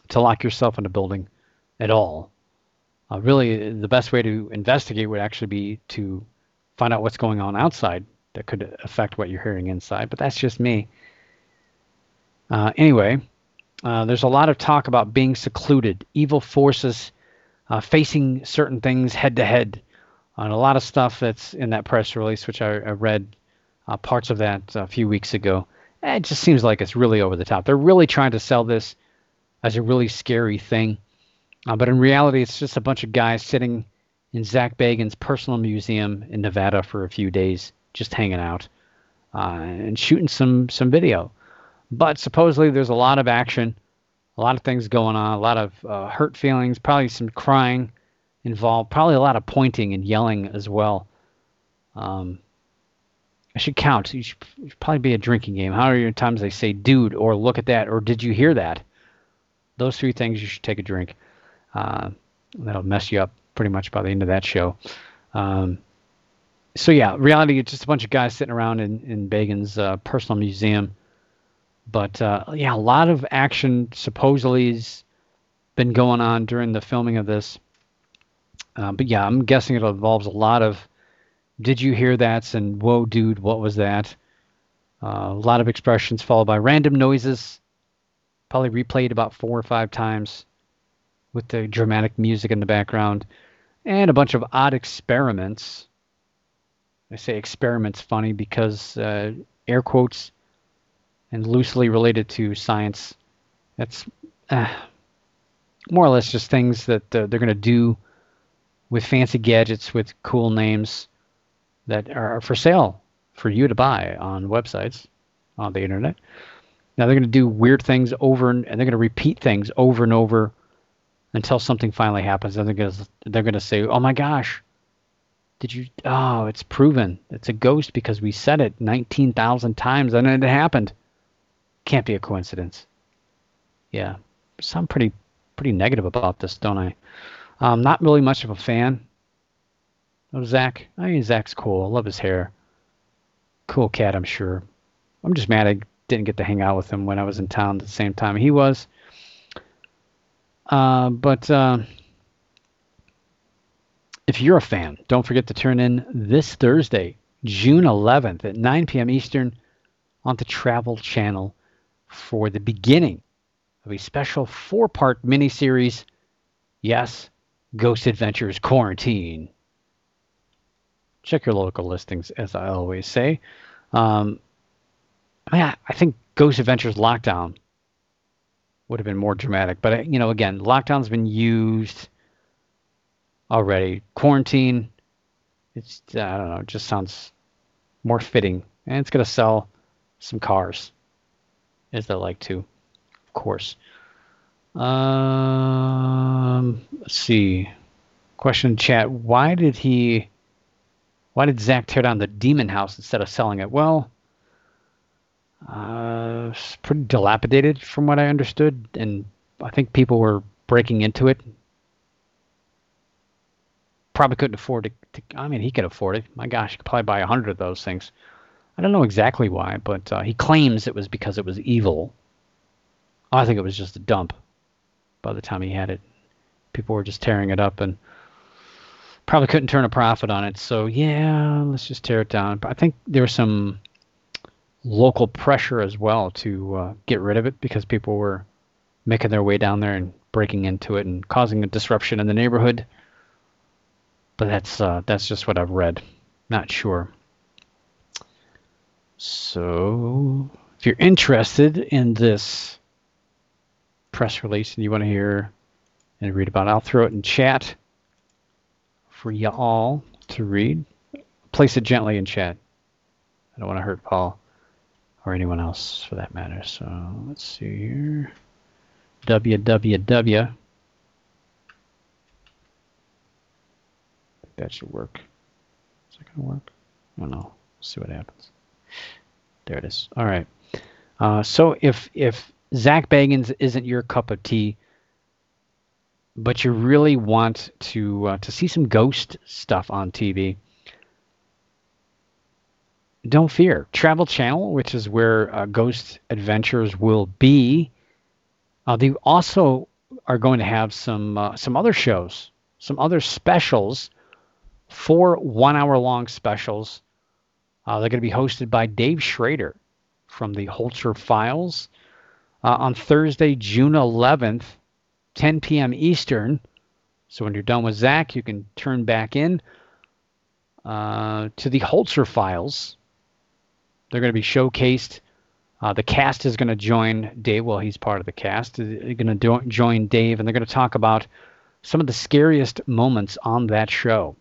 to lock yourself in a building at all. Uh, really, the best way to investigate would actually be to find out what's going on outside that could affect what you're hearing inside. But that's just me. Uh, anyway, uh, there's a lot of talk about being secluded, evil forces uh, facing certain things head to head, and a lot of stuff that's in that press release, which I, I read uh, parts of that a few weeks ago. It just seems like it's really over the top. They're really trying to sell this as a really scary thing, uh, but in reality, it's just a bunch of guys sitting in Zak Bagans' personal museum in Nevada for a few days, just hanging out uh, and shooting some some video. But supposedly there's a lot of action, a lot of things going on, a lot of uh, hurt feelings, probably some crying involved, probably a lot of pointing and yelling as well. Um, I should count. You should, it should probably be a drinking game. How many times they say "dude" or "look at that" or "did you hear that"? Those three things you should take a drink. Uh, that'll mess you up pretty much by the end of that show. Um, so yeah, reality it's just a bunch of guys sitting around in in Bagans' uh, personal museum but uh, yeah, a lot of action supposedly has been going on during the filming of this. Uh, but yeah, I'm guessing it involves a lot of "Did you hear that?" and "Whoa, dude, what was that?" Uh, a lot of expressions followed by random noises, probably replayed about four or five times, with the dramatic music in the background, and a bunch of odd experiments. I say experiments funny because uh, air quotes and loosely related to science. That's uh, more or less just things that uh, they're going to do with fancy gadgets with cool names that are for sale for you to buy on websites on the internet. Now they're going to do weird things over and, and they're going to repeat things over and over until something finally happens. And they're going to they're going to say, "Oh my gosh, did you? Oh, it's proven. It's a ghost because we said it 19,000 times and it happened." Can't be a coincidence. Yeah, so I'm pretty pretty negative about this, don't I? I'm not really much of a fan of Zak. I mean, Zak's cool. I love his hair. Cool cat, I'm sure. I'm just mad I didn't get to hang out with him when I was in town at the same time he was. Uh, but uh, if you're a fan, don't forget to turn in this Thursday, June 11th at 9 p.m. Eastern on the Travel Channel for the beginning of a special four part miniseries. Yes, Ghost Adventures Quarantine. Check your local listings, as I always say. Um, I, I think Ghost Adventures Lockdown would have been more dramatic, but uh, you know, again, Lockdown's been used already. Quarantine, it's I don't know, it just sounds more fitting, and it's gonna sell some cars, as they like to, of course. Um, let's see. Question chat: Why did he? Why did Zak tear down the demon house instead of selling it? Well, uh, it's pretty dilapidated from what I understood, and I think people were breaking into it. Probably couldn't afford to, to I mean, he could afford it. My gosh, he could probably buy a hundred of those things. I don't know exactly why, but uh, he claims it was because it was evil. I think it was just a dump. By the time he had it, people were just tearing it up and probably couldn't turn a profit on it. So yeah, let's just tear it down. But I think there was some local pressure as well to uh, get rid of it because people were making their way down there and breaking into it and causing a disruption in the neighborhood. But that's uh, that's just what I've read. Not sure. So, if you're interested in this press release and you want to hear and read about it, I'll throw it in chat for you all to read. Place it gently in chat. I don't want to hurt Paul or anyone else for that matter. So let's see here. www. That should work. Is that going to work? I don't know. See what happens. There it is. All right. Uh, so if if Zak Bagans isn't your cup of tea, but you really want to uh, to see some ghost stuff on TV, don't fear. Travel Channel, which is where uh, Ghost Adventures will be, uh, they also are going to have some uh, some other shows, some other specials, four one-hour-long specials. Uh, they're going to be hosted by Dave Schrader from the Holzer Files uh, on Thursday, June 11th, 10 p.m. Eastern. So when you're done with Zak, you can turn back in uh, to the Holzer Files they're going to be showcased. Uh, the cast is going to join Dave. Well, he's part of the cast. They're going to do- join Dave, and they're going to talk about some of the scariest moments on that show.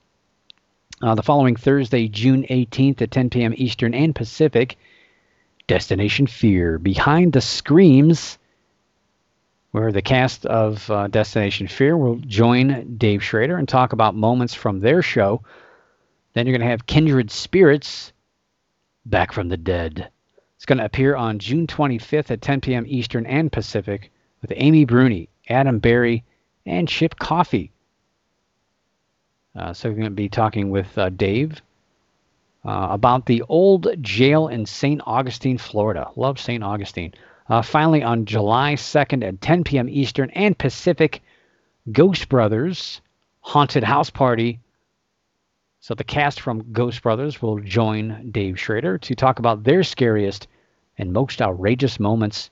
Uh, the following Thursday, June 18th at 10 p.m. Eastern and Pacific, Destination Fear Behind the Screams, where the cast of uh, Destination Fear will join Dave Schrader and talk about moments from their show. Then you're going to have Kindred Spirits Back from the Dead. It's going to appear on June 25th at 10 p.m. Eastern and Pacific with Amy Bruni, Adam Berry, and Chip Coffey. Uh, so we're going to be talking with uh, Dave uh, about the old jail in St. Augustine, Florida. Love St. Augustine. Uh, finally, on July 2nd at 10 p.m. Eastern and Pacific, Ghost Brothers Haunted House Party so the cast from Ghost Brothers will join Dave Schrader to talk about their scariest and most outrageous moments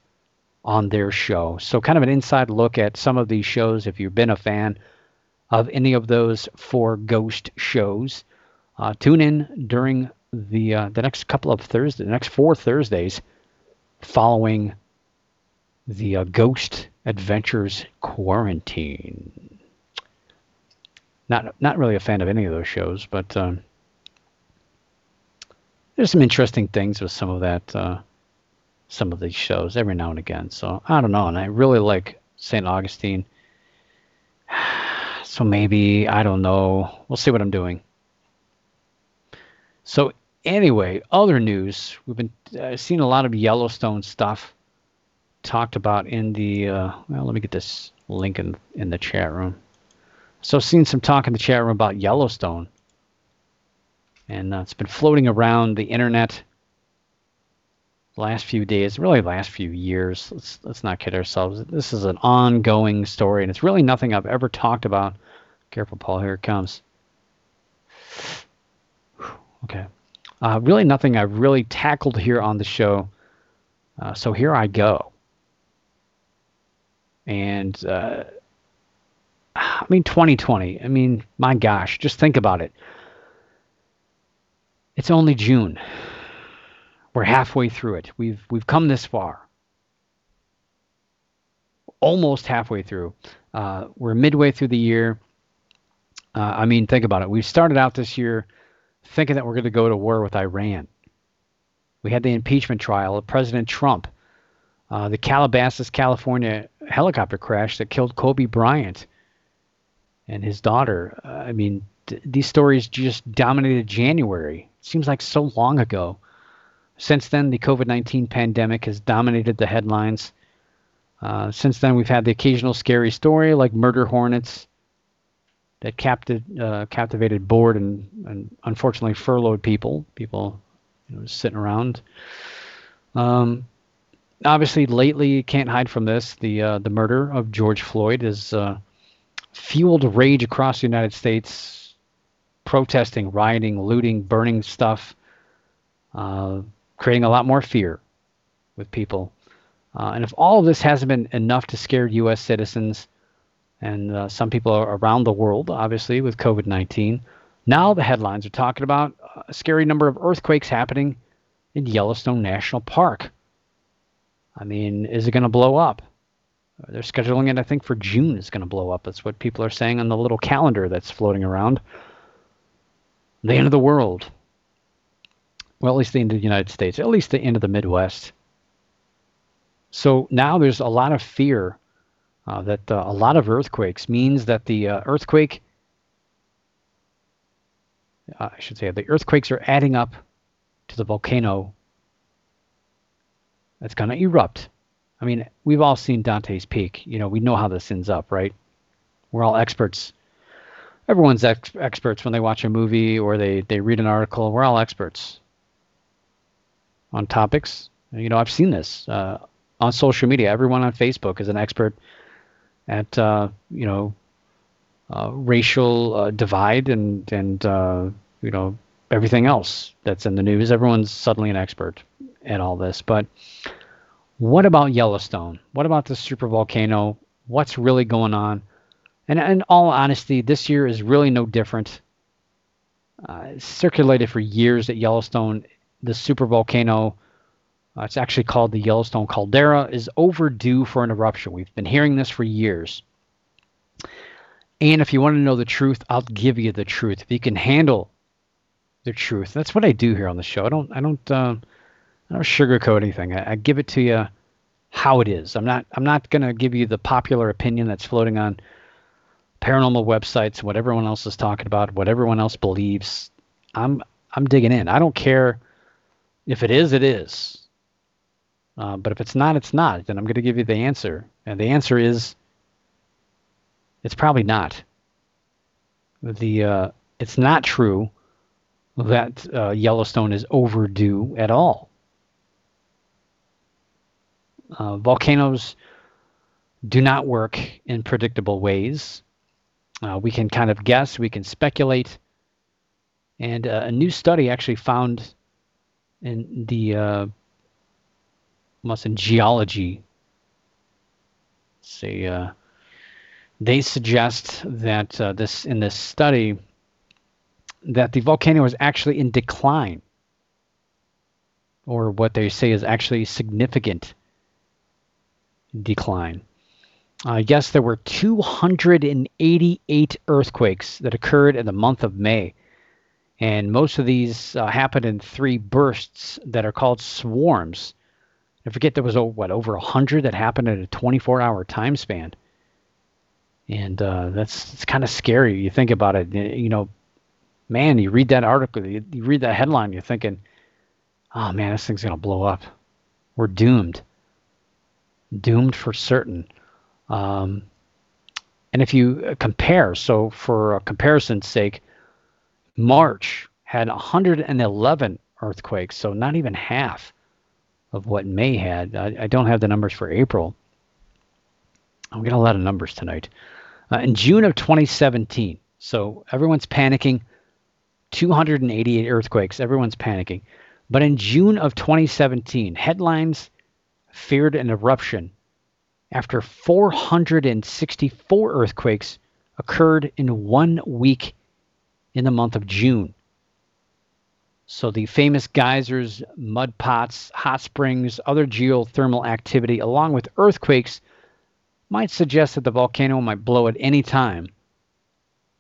on their show. So kind of an inside look at some of these shows if you've been a fan of any of those four ghost shows. Uh, tune in during the uh, the next couple of Thursdays, the next four Thursdays following the uh, Ghost Adventures quarantine. Not not really a fan of any of those shows, but um, there's some interesting things with some of that, uh, some of these shows every now and again. So I don't know, and I really like St. Augustine. So maybe I don't know. We'll see what I'm doing. So anyway, other news. We've been uh, seeing a lot of Yellowstone stuff talked about in the. Uh, well, let me get this link in in the chat room. So seen some talk in the chat room about Yellowstone. And uh, it's been floating around the internet. Last few days, really last few years. Let's let's not kid ourselves. This is an ongoing story, and it's really nothing I've ever talked about. Careful, Paul. Here it comes. Okay. Uh, really nothing I've really tackled here on the show. Uh, so here I go. And uh, I mean, 2020. I mean, my gosh, just think about it. It's only June. We're halfway through it. We've we've come this far. Almost halfway through. Uh, we're midway through the year. Uh, I mean, think about it. We started out this year thinking that we're going to go to war with Iran. We had the impeachment trial of President Trump, uh, the Calabasas, California helicopter crash that killed Kobe Bryant and his daughter. Uh, I mean, th- these stories just dominated January. It seems like so long ago. Since then, the COVID 19 pandemic has dominated the headlines. Uh, since then, we've had the occasional scary story like murder hornets that captive, uh, captivated bored and, and unfortunately furloughed people, people you know, sitting around. Um, obviously, lately, you can't hide from this. The uh, the murder of George Floyd has uh, fueled rage across the United States, protesting, rioting, looting, burning stuff, uh, creating a lot more fear with people. Uh, and if all of this hasn't been enough to scare U.S. citizens and uh, some people around the world, obviously, with COVID 19, now the headlines are talking about a scary number of earthquakes happening in Yellowstone National Park. I mean, is it going to blow up? They're scheduling it, I think, for June is going to blow up. That's what people are saying on the little calendar that's floating around. The end of the world. Well, at least the end of the United States, at least the end of the Midwest. So now there's a lot of fear uh, that uh, a lot of earthquakes means that the uh, earthquake, uh, I should say, the earthquakes are adding up to the volcano that's going to erupt. I mean, we've all seen Dante's Peak. You know, we know how this ends up, right? We're all experts. Everyone's ex- experts when they watch a movie or they, they read an article. We're all experts on topics. You know, I've seen this uh, on social media. Everyone on Facebook is an expert at uh, you know uh, racial uh, divide and and uh, you know everything else that's in the news. Everyone's suddenly an expert at all this. But what about Yellowstone? What about the super volcano? What's really going on? And in all honesty, this year is really no different. Uh, circulated for years that Yellowstone, the super volcano, uh, it's actually called the Yellowstone Caldera, is overdue for an eruption. We've been hearing this for years. And if you want to know the truth, I'll give you the truth. If you can handle the truth, that's what I do here on the show. I don't, I don't, uh, I don't sugarcoat anything. I, I give it to you how it is. I'm not, I'm not going to give you the popular opinion that's floating on paranormal websites, what everyone else is talking about, what everyone else believes. I'm, I'm digging in. I don't care if it is, it is. Uh, but if it's not, it's not. Then I'm going to give you the answer. And the answer is it's probably not. The uh, it's not true that uh, Yellowstone is overdue at all. Uh, volcanoes do not work in predictable ways. Uh, we can kind of guess, we can speculate. And uh, a new study actually found in the uh, almost in geology. See, uh, they suggest that uh, this in this study that the volcano is actually in decline, or what they say is actually significant decline. Uh, yes, there were 288 earthquakes that occurred in the month of May. And most of these uh, happened in three bursts that are called swarms. I forget there was oh, what over hundred that happened in a 24-hour time span, and uh, that's it's kind of scary. You think about it. You know, man, you read that article, you, you read that headline, you're thinking, oh man, this thing's gonna blow up. We're doomed. Doomed for certain. Um, and if you compare, so for comparison's sake, March had 111 earthquakes, so not even half of what May had. I, I don't have the numbers for April. I'm getting a lot of numbers tonight. Uh, in June of 2017, so everyone's panicking. 288 earthquakes. Everyone's panicking. But in June of 2017, headlines feared an eruption after 464 earthquakes occurred in one week in the month of June. So the famous geysers, mud pots, hot springs, other geothermal activity, along with earthquakes, might suggest that the volcano might blow at any time.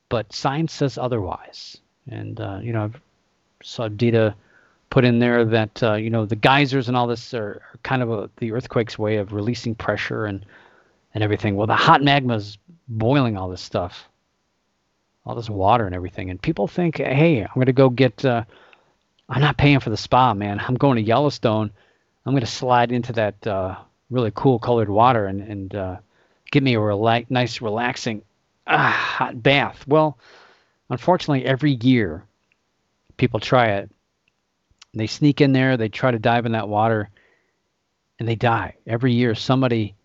But science says otherwise. And, uh, you know, I saw Dita put in there that uh, you know the geysers and all this are, are kind of a, the earthquake's way of releasing pressure and and everything. Well, the hot magma is boiling all this stuff, all this water and everything, and people think, hey, I'm going to go get. Uh, I'm not paying for the spa, man. I'm going to Yellowstone. I'm going to slide into that uh, really cool colored water and and uh, get me a rela- nice, relaxing ah, hot bath. Well, unfortunately, every year people try it they sneak in there, they try to dive in that water, and they die. Every year, somebody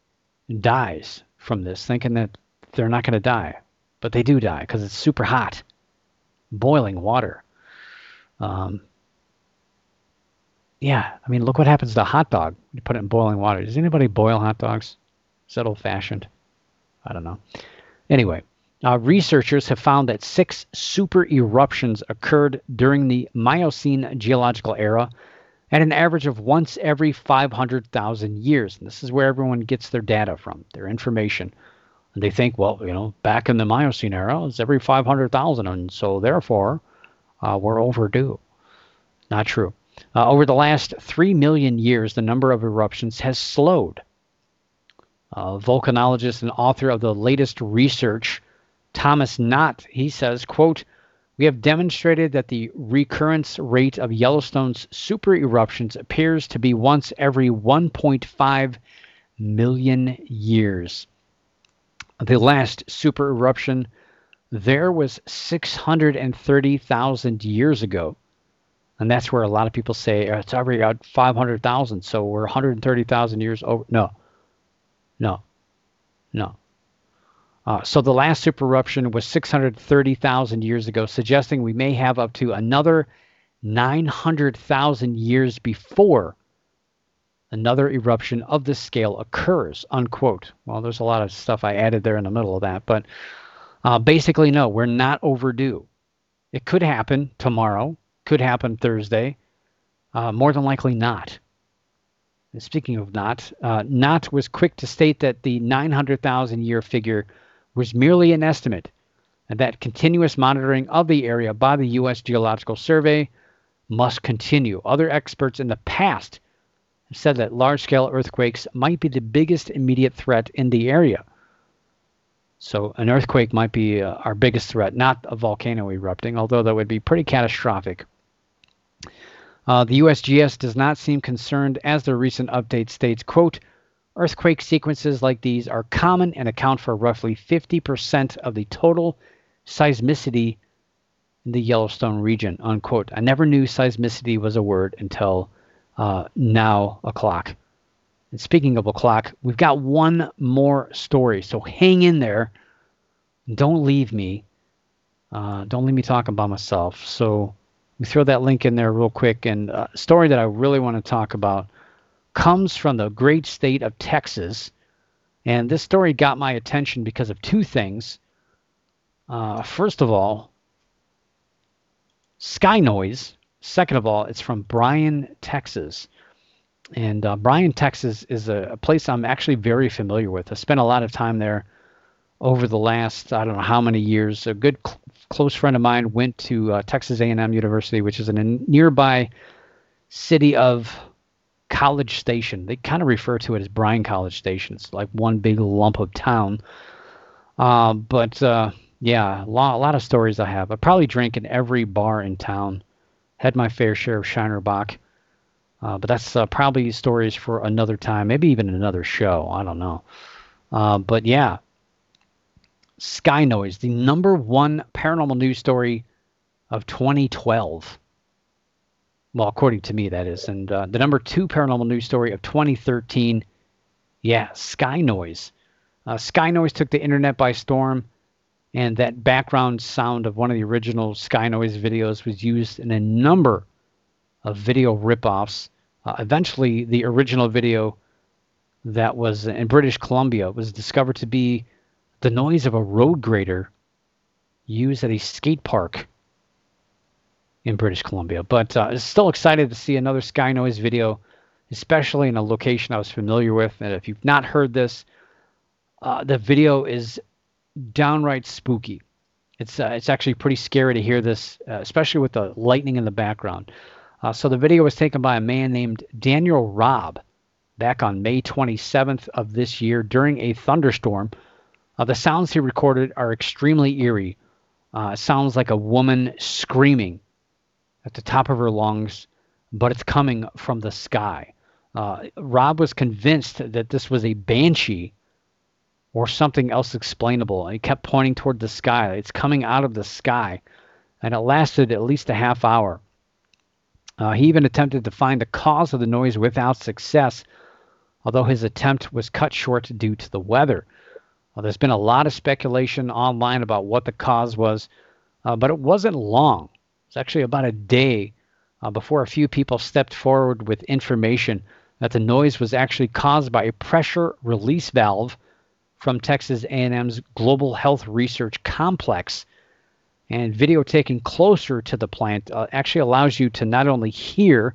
dies from this, thinking that they're not going to die. But they do die because it's super hot, boiling water. Um, yeah, I mean, look what happens to a hot dog. You put it in boiling water. Does anybody boil hot dogs? Is that old fashioned? I don't know. Anyway, uh, researchers have found that six super eruptions occurred during the Miocene geological era at an average of once every 500,000 years. And this is where everyone gets their data from, their information. And they think, well, you know, back in the Miocene era, it's every 500,000, and so therefore uh, we're overdue. Not true. Uh, over the last 3 million years, the number of eruptions has slowed. Uh, volcanologist and author of the latest research Thomas Knott, he says, quote, we have demonstrated that the recurrence rate of Yellowstone's super eruptions appears to be once every 1.5 million years. The last super eruption there was 630,000 years ago. And that's where a lot of people say oh, it's already at 500,000, so we're 130,000 years over. No, no, no. Uh, so the last super eruption was 630,000 years ago, suggesting we may have up to another 900,000 years before another eruption of this scale occurs. Unquote. Well, there's a lot of stuff I added there in the middle of that, but uh, basically, no, we're not overdue. It could happen tomorrow, could happen Thursday, uh, more than likely not. And speaking of not, uh, Knott was quick to state that the 900,000 year figure was merely an estimate, and that continuous monitoring of the area by the U.S. Geological Survey must continue. Other experts in the past said that large scale earthquakes might be the biggest immediate threat in the area. So, an earthquake might be uh, our biggest threat, not a volcano erupting, although that would be pretty catastrophic. Uh, the USGS does not seem concerned as their recent update states, quote, Earthquake sequences like these are common and account for roughly 50% of the total seismicity in the Yellowstone region. Unquote. I never knew seismicity was a word until uh, now o'clock. And speaking of o'clock, we've got one more story. So hang in there. Don't leave me. Uh, don't leave me talking by myself. So we throw that link in there real quick. And a story that I really want to talk about comes from the great state of Texas. And this story got my attention because of two things. Uh, first of all, Sky Noise. Second of all, it's from Bryan, Texas. And uh, Bryan, Texas is a, a, place I'm actually very familiar with. I spent a lot of time there over the last, I don't know how many years. A good cl- close friend of mine went to uh, Texas A&M University, which is in a nearby city of College Station. They kind of refer to it as Bryan College Station. It's like one big lump of town. Uh, but uh, yeah, a lot, a lot of stories I have. I probably drank in every bar in town. Had my fair share of Shiner Bock. Uh, but that's uh, probably stories for another time, maybe even another show. I don't know. Uh, but yeah, Sky Noise, the number one paranormal news story of 2012 Well, according to me, that is. And uh, the number two paranormal news story of 2013, yeah, Sky Noise. Uh, Sky Noise took the internet by storm, and that background sound of one of the original Sky Noise videos was used in a number of video ripoffs. Uh, eventually, the original video that was in British Columbia was discovered to be the noise of a road grader used at a skate park in British Columbia. But uh, still excited to see another Sky Noise video, especially in a location I was familiar with. And if you've not heard this, uh, the video is downright spooky. It's uh, it's actually pretty scary to hear this, uh, especially with the lightning in the background. Uh, so the video was taken by a man named Daniel Robb back on May 27th of this year during a thunderstorm. Uh, the sounds he recorded are extremely eerie. Uh, sounds like a woman screaming at the top of her lungs, but it's coming from the sky. Uh, Robb was convinced that this was a banshee or something else explainable. And he kept pointing toward the sky. It's coming out of the sky. And it lasted at least a half hour. Uh, he even attempted to find the cause of the noise without success, although his attempt was cut short due to the weather. Uh, there's been a lot of speculation online about what the cause was, uh, but it wasn't long. It's actually about a day uh, before a few people stepped forward with information that the noise was actually caused by a pressure release valve from Texas A&M's Global Health Research Complex. And video taken closer to the plant uh, actually allows you to not only hear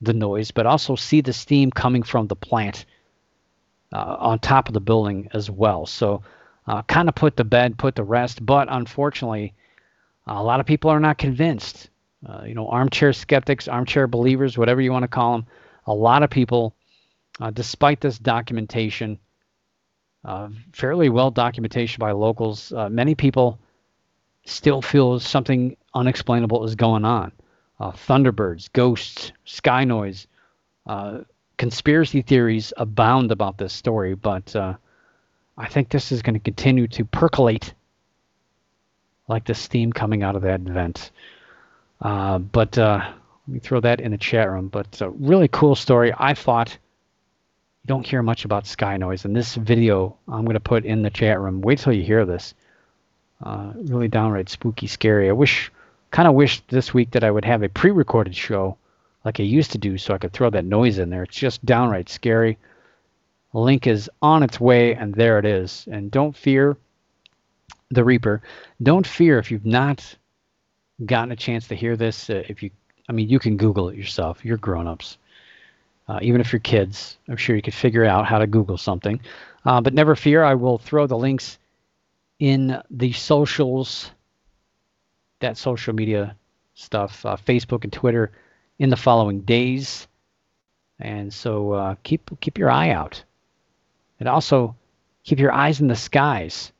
the noise, but also see the steam coming from the plant uh, on top of the building as well. So, uh, kind of put the bed, put the rest. But unfortunately, a lot of people are not convinced. Uh, you know, armchair skeptics, armchair believers, whatever you want to call them. A lot of people, uh, despite this documentation, uh, fairly well documentation by locals. Uh, many people still feel something unexplainable is going on. Uh, thunderbirds, ghosts, sky noise, uh, conspiracy theories abound about this story, but uh, I think this is going to continue to percolate like the steam coming out of that vent. Uh, but let me throw that in the chat room. But it's a really cool story. I thought don't hear much about sky noise. And this video I'm going to put in the chat room. Wait till you hear this. Uh, really downright spooky, scary. I wish, kind of wish this week that I would have a pre-recorded show like I used to do so I could throw that noise in there. It's just downright scary. link is on its way, and there it is. And don't fear the Reaper. Don't fear if you've not gotten a chance to hear this. Uh, if you, I mean, you can Google it yourself. You're grown-ups. Uh, even if you're kids, I'm sure you could figure out how to Google something. Uh, but never fear, I will throw the links in the socials, that social media stuff, uh, Facebook and Twitter, in the following days. And so uh, keep keep your eye out, and also keep your eyes in the skies.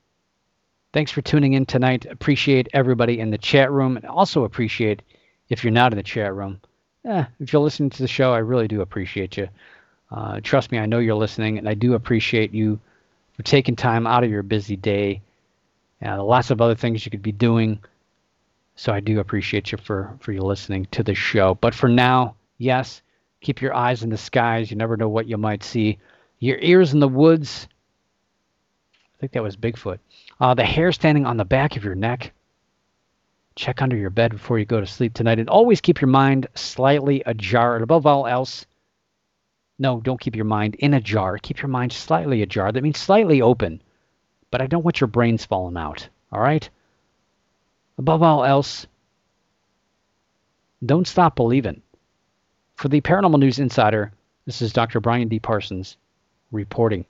Thanks for tuning in tonight. Appreciate everybody in the chat room, and also appreciate if you're not in the chat room eh, if you're listening to the show, I really do appreciate you. Uh, trust me, I know you're listening, and I do appreciate you for taking time out of your busy day. Uh, lots of other things you could be doing. So I do appreciate you for, for you listening to the show. But for now, yes, keep your eyes in the skies. You never know what you might see. Your ears in the woods. I think that was Bigfoot. Uh, the hair standing on the back of your neck check under your bed before you go to sleep tonight. And always keep your mind slightly ajar. And above all else, no, don't keep your mind in a jar. Keep your mind slightly ajar. That means slightly open. But I don't want your brains falling out. All right? Above all else, don't stop believing. For the Paranormal News Insider, this is Dr. Brian D. Parsons reporting.